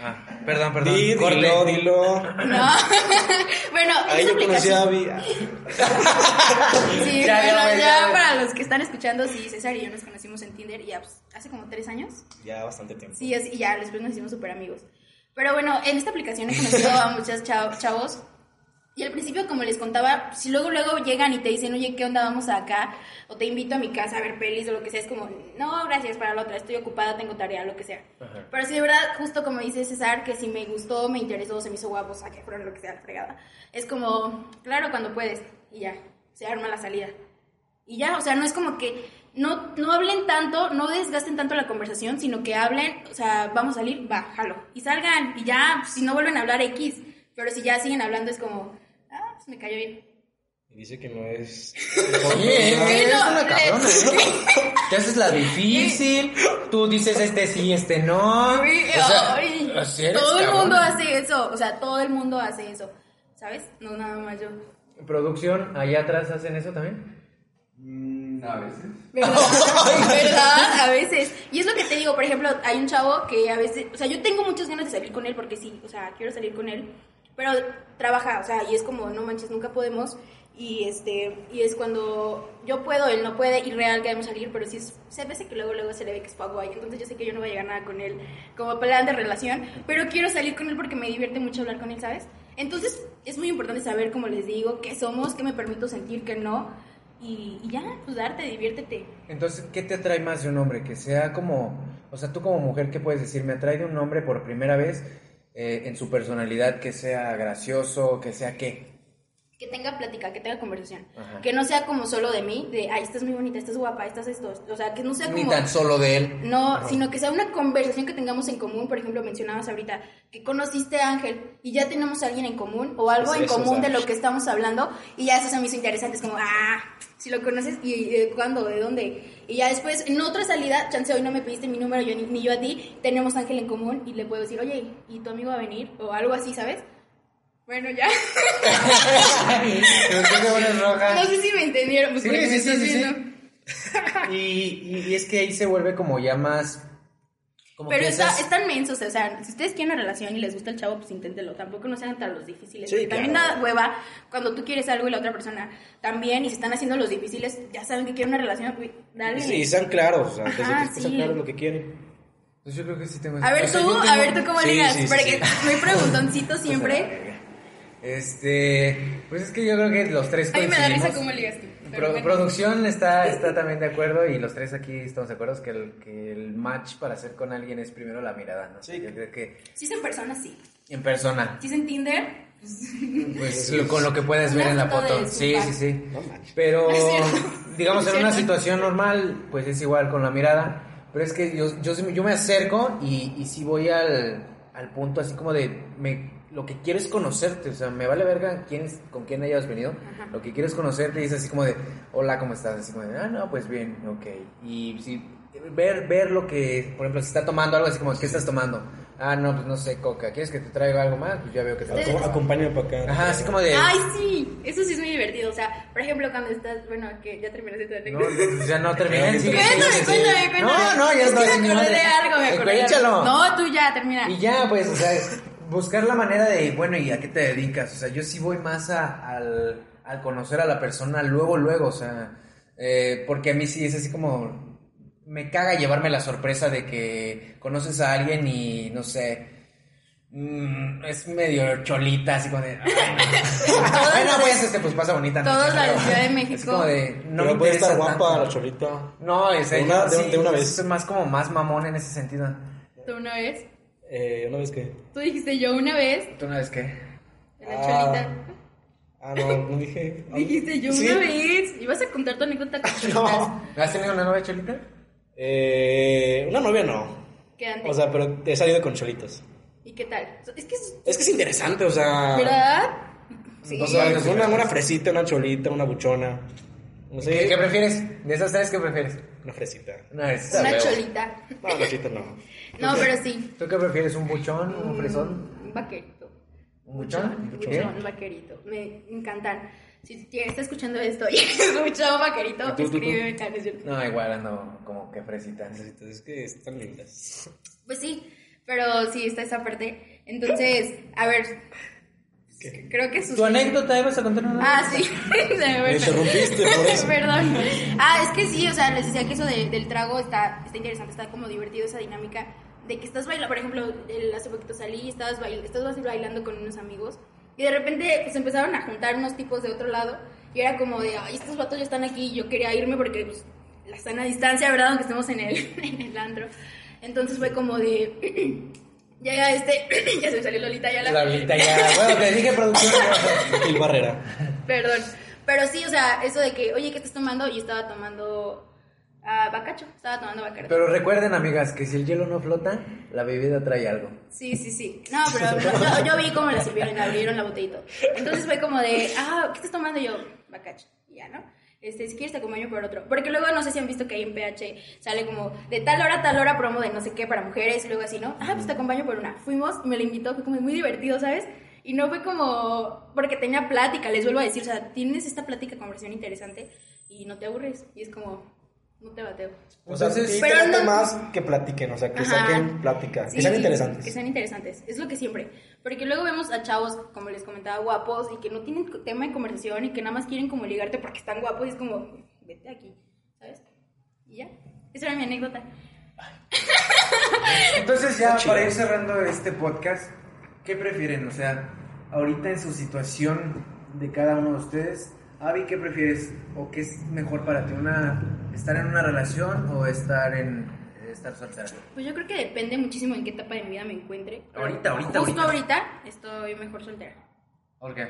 Ah, perdón, perdón. Dilo, dilo. No. bueno, Ahí yo conocí a Abby. Sí, Ya, bueno, ya, ya, ya. para los que están escuchando, sí, César y yo nos conocimos en Tinder ya pues, hace como tres años. Ya bastante tiempo. Sí, así- y ya después nos hicimos súper amigos. Pero bueno, en esta aplicación he conocido a muchos chavos. Y al principio, como les contaba, si luego luego llegan y te dicen, oye, ¿qué onda? Vamos acá. O te invito a mi casa a ver pelis o lo que sea. Es como, no, gracias para la otra. Estoy ocupada, tengo tarea, lo que sea. Ajá. Pero sí, de verdad, justo como dice César, que si me gustó, me interesó, se me hizo guapo, saque, fueron lo que sea, la fregada. Es como, claro, cuando puedes. Y ya, se arma la salida. Y ya, o sea, no es como que no, no hablen tanto, no desgasten tanto la conversación, sino que hablen, o sea, vamos a salir, va, jalo. Y salgan, y ya, si no vuelven a hablar X. Pero si ya siguen hablando es como, pues me cayó bien. Y dice que no es. Oye, ¿Qué eres no? una cabrona, ¿eh? Te haces la difícil, tú dices este sí, este no. O sea, así eres, todo el cabrona. mundo hace eso, o sea, todo el mundo hace eso, ¿sabes? No, nada más yo. Producción, allá atrás hacen eso también. Mm, a veces. ¿Verdad? ¿Verdad? A veces. Y es lo que te digo, por ejemplo, hay un chavo que a veces, o sea, yo tengo muchas ganas de salir con él porque sí, o sea, quiero salir con él, pero trabaja, o sea, y es como, no manches, nunca podemos. Y este, y es cuando yo puedo, él no puede, y real queremos salir, pero sí es, se ve que luego luego se le ve que es pago ahí, entonces yo sé que yo no voy a llegar nada con él como plan de relación, pero quiero salir con él porque me divierte mucho hablar con él, ¿sabes? Entonces es muy importante saber, como les digo, qué somos, qué me permito sentir, qué no, y, y ya, pues darte, diviértete. Entonces, ¿qué te atrae más de un hombre? Que sea como, o sea, tú como mujer, ¿qué puedes decir? Me atrae de un hombre por primera vez eh, en su personalidad, que sea gracioso, que sea qué. Que tenga plática, que tenga conversación. Ajá. Que no sea como solo de mí, de, ay, estás muy bonita, estás guapa, estás esto. O sea, que no sea Ni como... tan solo de él. No, sino que sea una conversación que tengamos en común. Por ejemplo, mencionabas ahorita que conociste a Ángel y ya tenemos a alguien en común o algo Es en común de lo que estamos hablando y ya eso se me hizo interesante. Es como, ah, si lo conoces y de cuándo, de dónde. Y ya después, en otra salida, chance hoy no me pediste mi número, yo ni, ni yo a ti, tenemos a Ángel en común y le puedo decir, oye, ¿y tu amigo va a venir? O algo así, ¿sabes? Bueno, ya. No sé si me entendieron. Pues Sí, sí, me sí, estás sí, sí. Y, y- y es que ahí se vuelve como ya más... Como Pero que está, esas- están mensos, o sea, si ustedes quieren una relación y les gusta el chavo, pues inténtelo. Tampoco no sean tan los difíciles. Sí, porque también claro. da hueva cuando tú quieres algo y la otra persona también, y se están haciendo los difíciles, ya saben que quieren una relación, güey, dale. Y, y sean claros, o sea, desde Ajá, que sean sí. claros lo que quieren. Pues yo creo que sí tengo... A ver o sea, tú, yo a tengo- ver tú cómo Sí, ligas, sí, sí, porque sí. muy preguntoncito siempre. Este... Pues es que yo creo que los tres A mí me da risa coincidimos. cómo ligas tú. Pro- bueno. producción está, está también de acuerdo y los tres aquí estamos de acuerdo que el, que el match para hacer con alguien es primero la mirada, ¿no? Sí. Yo creo que Si es en persona, sí. en persona, Si es en Tinder, pues lo- con lo que puedes ver en la foto Sí, sí, sí. Pero, digamos, en una situación normal, pues es igual con la mirada. Pero es que yo, yo, sí- yo me acerco y, y sí voy al, al punto así como de, me, lo que quiero es conocerte, o sea, me vale verga quién es- con quién hayas venido. Ajá. Lo que quiero es conocerte y es así como de, hola, ¿cómo estás? Así como de, ah, no, pues bien, ok. Y sí, ver, ver lo que, por ejemplo, si está tomando algo así como, ¿qué estás tomando? Ah, no, pues no sé, coca. ¿Quieres que te traiga algo más? Pues ya veo que te Acom- Acompáñame para acá. Ajá, así como de... ay, sí, eso sí es muy divertido. O sea, por ejemplo, cuando estás, bueno, que ya terminaste tu No, no, ya no terminé. sigue, Cuéntame, sigue, cuéntame, cuéntame. No, no, ya es no me acordé de algo, me acordé échalo. No, tú ya, termina. Y ya, pues, o sea, buscar la manera de, bueno, ¿y a qué te dedicas? O sea, yo sí voy más a- al, al conocer a la persona luego, luego, o sea, eh, porque a mí sí es así como, me caga llevarme la sorpresa de que conoces a alguien y, no sé, mm, es medio cholita, así como de, ay, no. Ay, no, pues, este, pues pasa bonita. Todos noche, la de Ciudad de Es México. como de, no Pero me puede estar guapa tanto. la cholita. No, es De una- de- sí, de una es vez. más como más mamón en ese sentido. ¿Tú una vez? Eh, ¿Una vez que? Tú dijiste yo una vez ¿Tú no ves qué? en la Ah. cholita. Ah, no, no dije. Dijiste yo Sí. una vez. Ibas a contar tu anécdota con cholitas. No. ¿Has tenido una novia cholita? Eh, una novia no. ¿Qué antes? O sea, pero he salido con cholitos. ¿Y qué tal? Es que es... Es que es interesante, o sea. ¿Verdad? Sí. O sea, una, una fresita, una cholita, una buchona. No sé. ¿Qué, qué prefieres? De esas tres, ¿qué prefieres? Una fresita. No, es Una cholita. No, fresita no. No, pero sí. ¿Tú qué prefieres? ¿Un buchón? ¿Un fresón? Un vaquerito. ¿Un buchón? Un buchón, un vaquerito. Me encantan. Si te- está escuchando esto y escucha un vaquerito, ¿Y tú, tú, tú? escríbeme canciones. No, igual ando como que fresita. Fresitas, Es que están lindas. Pues sí, pero sí está esa parte. Entonces, a ver, creo que sus... ¿Tu anécdota ibas a contar una Ah, sí. Me interrumpiste por eso. Perdón. Ah, es que sí, o sea, les decía que eso de- del trago está, está interesante, está como divertido esa dinámica de que estás bailando, por ejemplo, el, hace poquito salí y estabas, bail, estabas bailando con unos amigos y de repente pues empezaron a juntar unos tipos de otro lado y era como de, ay, estos vatos ya están aquí y yo quería irme porque pues, la sana distancia, ¿verdad? Aunque estemos en el, en el antro. Entonces fue como de, ya, ya, este, ya se me salió Lolita, ya la... Lolita ya. Bueno, te dije producción. Gil Barrera. Perdón. Pero sí, o sea, eso de que, oye, ¿qué estás tomando? Y estaba tomando ah, bacacho. Estaba tomando bacacho. Pero recuerden, amigas, que si el hielo no flota, la bebida trae algo. Sí, sí, sí. No, pero yo, yo vi cómo la sirvieron y abrieron la botellita. Entonces fue como de, ah, ¿qué estás tomando? Y yo, bacacho. Y ya, ¿no? Este, si quieres te acompaño por otro. Porque luego no sé si han visto que ahí en PH sale como de tal hora a tal hora promo de no sé qué para mujeres y luego así, ¿no? Ah, pues te acompaño por una. Fuimos me la invitó, fue como muy divertido, ¿sabes? Y no fue como porque tenía plática, les vuelvo a decir, o sea, tienes esta plática, conversación interesante y no te aburres. Y es como, no te bateo. O sea, Entonces- sí, Pero no- más que platiquen, o sea, que Ajá. saquen plática, Sí, que sean sí, interesantes. Que sean interesantes, es lo que siempre. Porque luego vemos a chavos, como les comentaba, guapos y que no tienen tema de conversación y que nada más quieren como ligarte porque están guapos y es como, vete aquí, ¿sabes? Y ya, esa era mi anécdota. Entonces ya para ir cerrando este podcast, ¿qué prefieren? O sea, ahorita en su situación de cada uno de ustedes, Avi, ¿qué prefieres? ¿O qué es mejor para ti? Una, ¿Estar en una relación o estar en estar soltera? Pues yo creo que depende muchísimo en qué etapa de mi vida me encuentre. Ahorita, ahorita, Justo ahorita. ahorita estoy mejor soltera. ¿Por qué?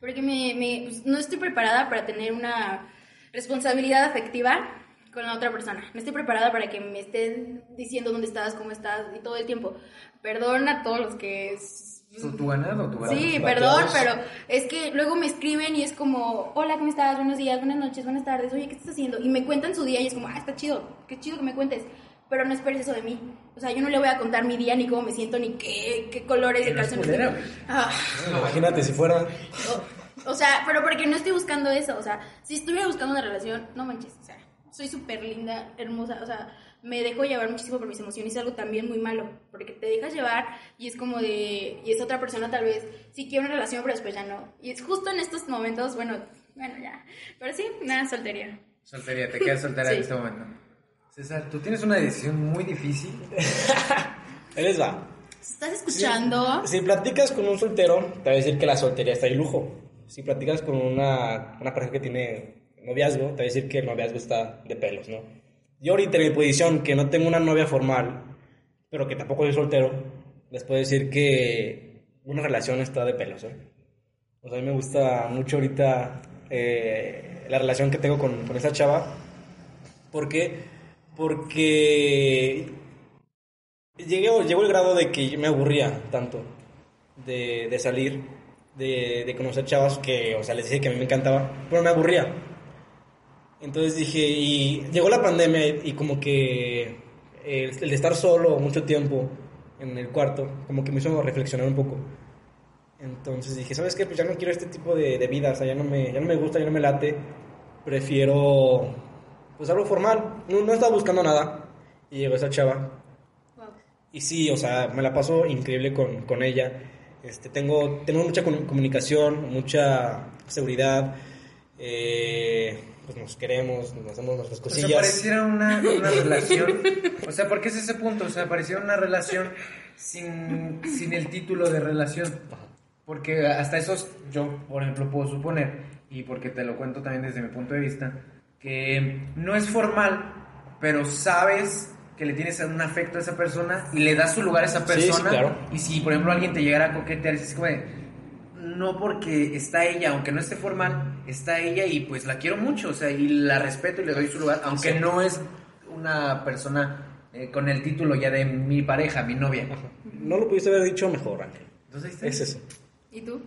Porque me, me- pues, no estoy preparada para tener una responsabilidad afectiva con la otra persona. No estoy preparada para que me estén diciendo dónde estás, cómo estás y todo el tiempo. Perdón a todos los que... ¿Tu, tu ganado tu ganado? Sí, Vaqueros. perdón, pero es que luego me escriben y es como, hola, ¿cómo estás? Buenos días, buenas noches, buenas tardes, oye, ¿qué estás haciendo? Y me cuentan su día y es como, ah, está chido, qué chido que me cuentes, pero no esperes eso de mí. O sea, yo no le voy a contar mi día, ni cómo me siento, ni qué, qué colores de calzones. Ah. Imagínate si fuera. O, o sea, pero porque no estoy buscando eso. O sea, si estuviera buscando una relación, no manches. O sea, soy súper linda, hermosa. O sea, me dejo llevar muchísimo por mis emociones. Es algo también muy malo. Porque te dejas llevar y es como de. Y es otra persona, tal vez. Sí quiere una relación, pero después ya no. Y es justo en estos momentos, bueno, bueno, ya. Pero sí, nada, soltería. Soltería, te quedas soltera Sí. en este momento. César, tú tienes una decisión muy difícil. Les va. ¿Estás escuchando? Si platicas con un soltero, te va a decir que la soltería está de lujo. Si platicas con una, una pareja que tiene noviazgo, te va a decir que el noviazgo está de pelos, ¿no? Yo ahorita en mi posición, que no tengo una novia formal, pero que tampoco soy soltero, les puedo decir que una relación está de pelos, ¿eh? O sea, a mí me gusta mucho ahorita eh, la relación que tengo con, con esa chava. ¿Por qué? Porque llegué, llegó el grado de que me aburría tanto de, de salir, de, de conocer chavas que, o sea, les dije que a mí me encantaba, pero me aburría. Entonces dije, y llegó la pandemia y como que el, el de estar solo mucho tiempo en el cuarto, como que me hizo reflexionar un poco. Entonces dije, ¿sabes qué? Pues ya no quiero este tipo de, de vida, o sea, ya no, me, ya no me gusta, ya no me late. Prefiero, pues algo formal. No, no estaba buscando nada. Y llegó esa chava. Wow. Y sí, o sea, me la paso increíble con, con ella. Este, tengo, tenemos mucha comu- comunicación, mucha seguridad. eh, pues nos queremos, nos hacemos nuestras O cosillas. sea, pareciera una, una relación. O sea, ¿por qué es ese punto? O sea, pareciera una relación sin, sin el título de relación. Porque hasta esos, yo, por ejemplo, puedo suponer, y porque te lo cuento también desde mi punto de vista, que no es formal, pero sabes que le tienes un afecto a esa persona y le das su lugar a esa Sí, sí, persona. claro. Y si, por ejemplo, alguien te llegara a coquetear, es como de, no porque está ella, aunque no esté formal, está ella y pues la quiero mucho, o sea, y la respeto y le doy su lugar, aunque Sí. no es una persona eh, con el título ya de mi pareja, mi novia. No lo pudiste haber dicho mejor, Ángel. Entonces, ahí está. Es eso. ¿Y tú?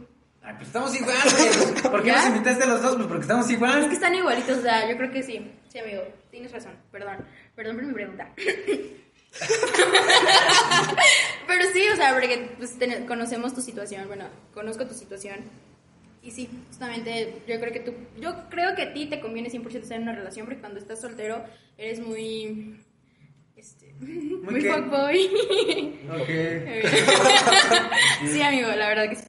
Ay, pues estamos iguales. ¿Por qué ¿Ya? nos invitaste a los dos? Pues porque estamos Es que iguales. están igualitos, o sea, yo creo que sí. Sí, amigo, tienes razón. Perdón, perdón por mi pregunta. Pero sí, o sea, porque pues, ten- conocemos tu situación, bueno, conozco tu situación. Y sí, justamente yo creo que tú, yo creo que a ti te conviene 100% estar en una relación porque cuando estás soltero eres muy, este, muy, qué? fuckboy. Ok. sí, amigo, la verdad que sí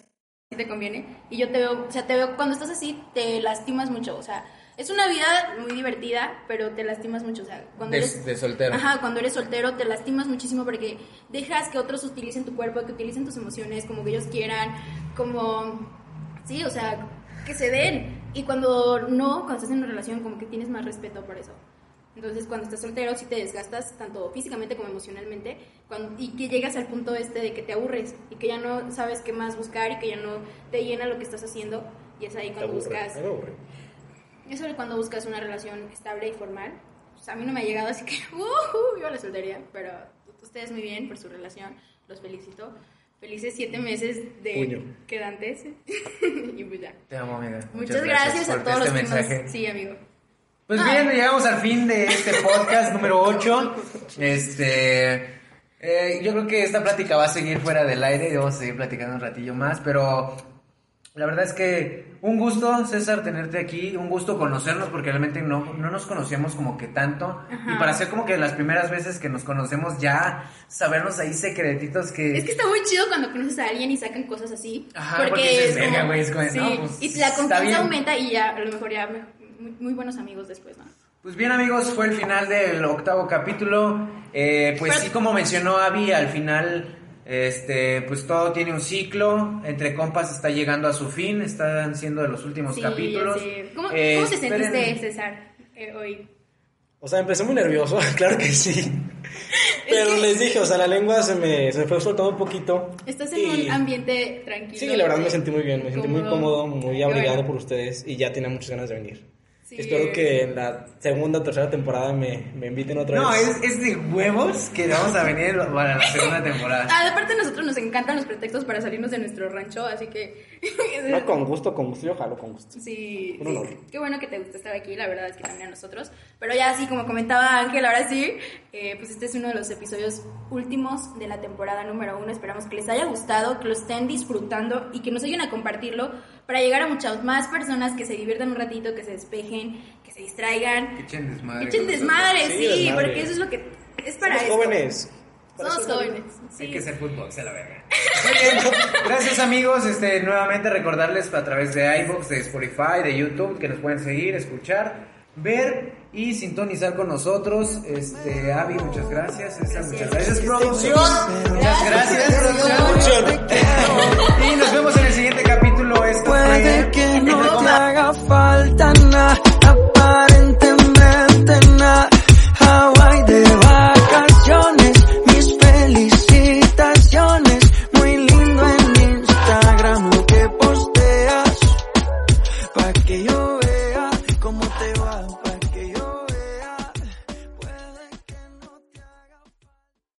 te conviene. Y yo te veo, o sea, te veo cuando estás así, te lastimas mucho. O sea, es una vida muy divertida, pero te lastimas mucho. O sea, cuando De- eres. de soltero. Ajá, cuando eres soltero te lastimas muchísimo porque dejas que otros utilicen tu cuerpo, que utilicen tus emociones como que ellos quieran, como. Sí, o sea, que se den. Y cuando no, cuando estás en una relación, como que tienes más respeto por eso. Entonces, cuando estás soltero, sí te desgastas tanto físicamente como emocionalmente, cuando- y que llegas al punto este de que te aburres y que ya no sabes qué más buscar y que ya no te llena lo que estás haciendo. Y es ahí Te cuando aburre. buscas. Eso es cuando buscas una relación estable y formal. Pues a mí no me ha llegado, así que ¡uh! viva la soltería. Pero ustedes muy bien por su relación, los felicito. Felices siete meses de Puño. quedantes. y pues ya. Te amo, amiga. Muchas, gracias, a por todos este los que mensaje. nos... Sí, amigo. Pues Ah. bien, llegamos al fin de este podcast número 8. Este. eh, yo creo que esta plática va a seguir fuera del aire y vamos a seguir platicando un ratillo más, pero la verdad es que un gusto, César, tenerte aquí, un gusto conocernos porque realmente no, no nos conocíamos como que tanto. Ajá. Y para ser como que las primeras veces que nos conocemos ya, sabernos ahí secretitos que... Es que está muy chido cuando conoces a alguien y sacan cosas así. Ajá, porque dices, es "Verga, como- güey", es como sí, "No, pues, y la confianza aumenta y ya, a lo mejor ya muy, muy buenos amigos después, ¿no? Pues bien amigos, fue el final del octavo capítulo. Eh, pues Pero- sí, como mencionó Avi, al final, este, pues todo tiene un ciclo. Entre compas está llegando a su fin, están siendo de los últimos Sí, capítulos. ¿Cómo, Eh, cómo te esperen- sentiste, César, eh, hoy? O sea, empecé muy nervioso, claro que sí. Pero les dije, o sea, la lengua se me, se me fue soltando un poquito. Estás en y- un ambiente tranquilo. Sí, la verdad me sentí muy bien, me sentí muy cómodo, muy abrigado bueno. por ustedes y ya tenía muchas ganas de venir. Sí. Espero que en la segunda o tercera temporada me, me inviten otra No, vez. es, es de huevos que vamos a venir para la segunda temporada. Ah, aparte a nosotros nos encantan los pretextos para salirnos de nuestro rancho, así que... No, con gusto, con gusto, yo jalo con gusto. Sí, Un sí, qué bueno que te gusta estar aquí, la verdad es que también a nosotros. Pero ya así como comentaba Ángel, ahora sí, eh, pues este es uno de los episodios últimos de la temporada número uno. Esperamos que les haya gustado, que lo estén disfrutando y que nos ayuden a compartirlo para llegar a muchas más personas que se diviertan un ratito, que se despejen, que se distraigan, Que echen desmadre. que echen desmadre, Sí, sí, desmadre. porque eso es lo que es para Somos esto. jóvenes. Somos jóvenes, sí. Hay que ser fútbol, se la verga. Muy bien, gracias amigos. Este, nuevamente recordarles a través de iVoox, de Spotify, de YouTube, que nos pueden seguir, escuchar, ver y sintonizar con nosotros. Este, Avi, muchas gracias. César, muchas gracias, producción. Muchas gracias, producción. Y nos vemos en el siguiente capítulo. Fue que no te haga falta nada,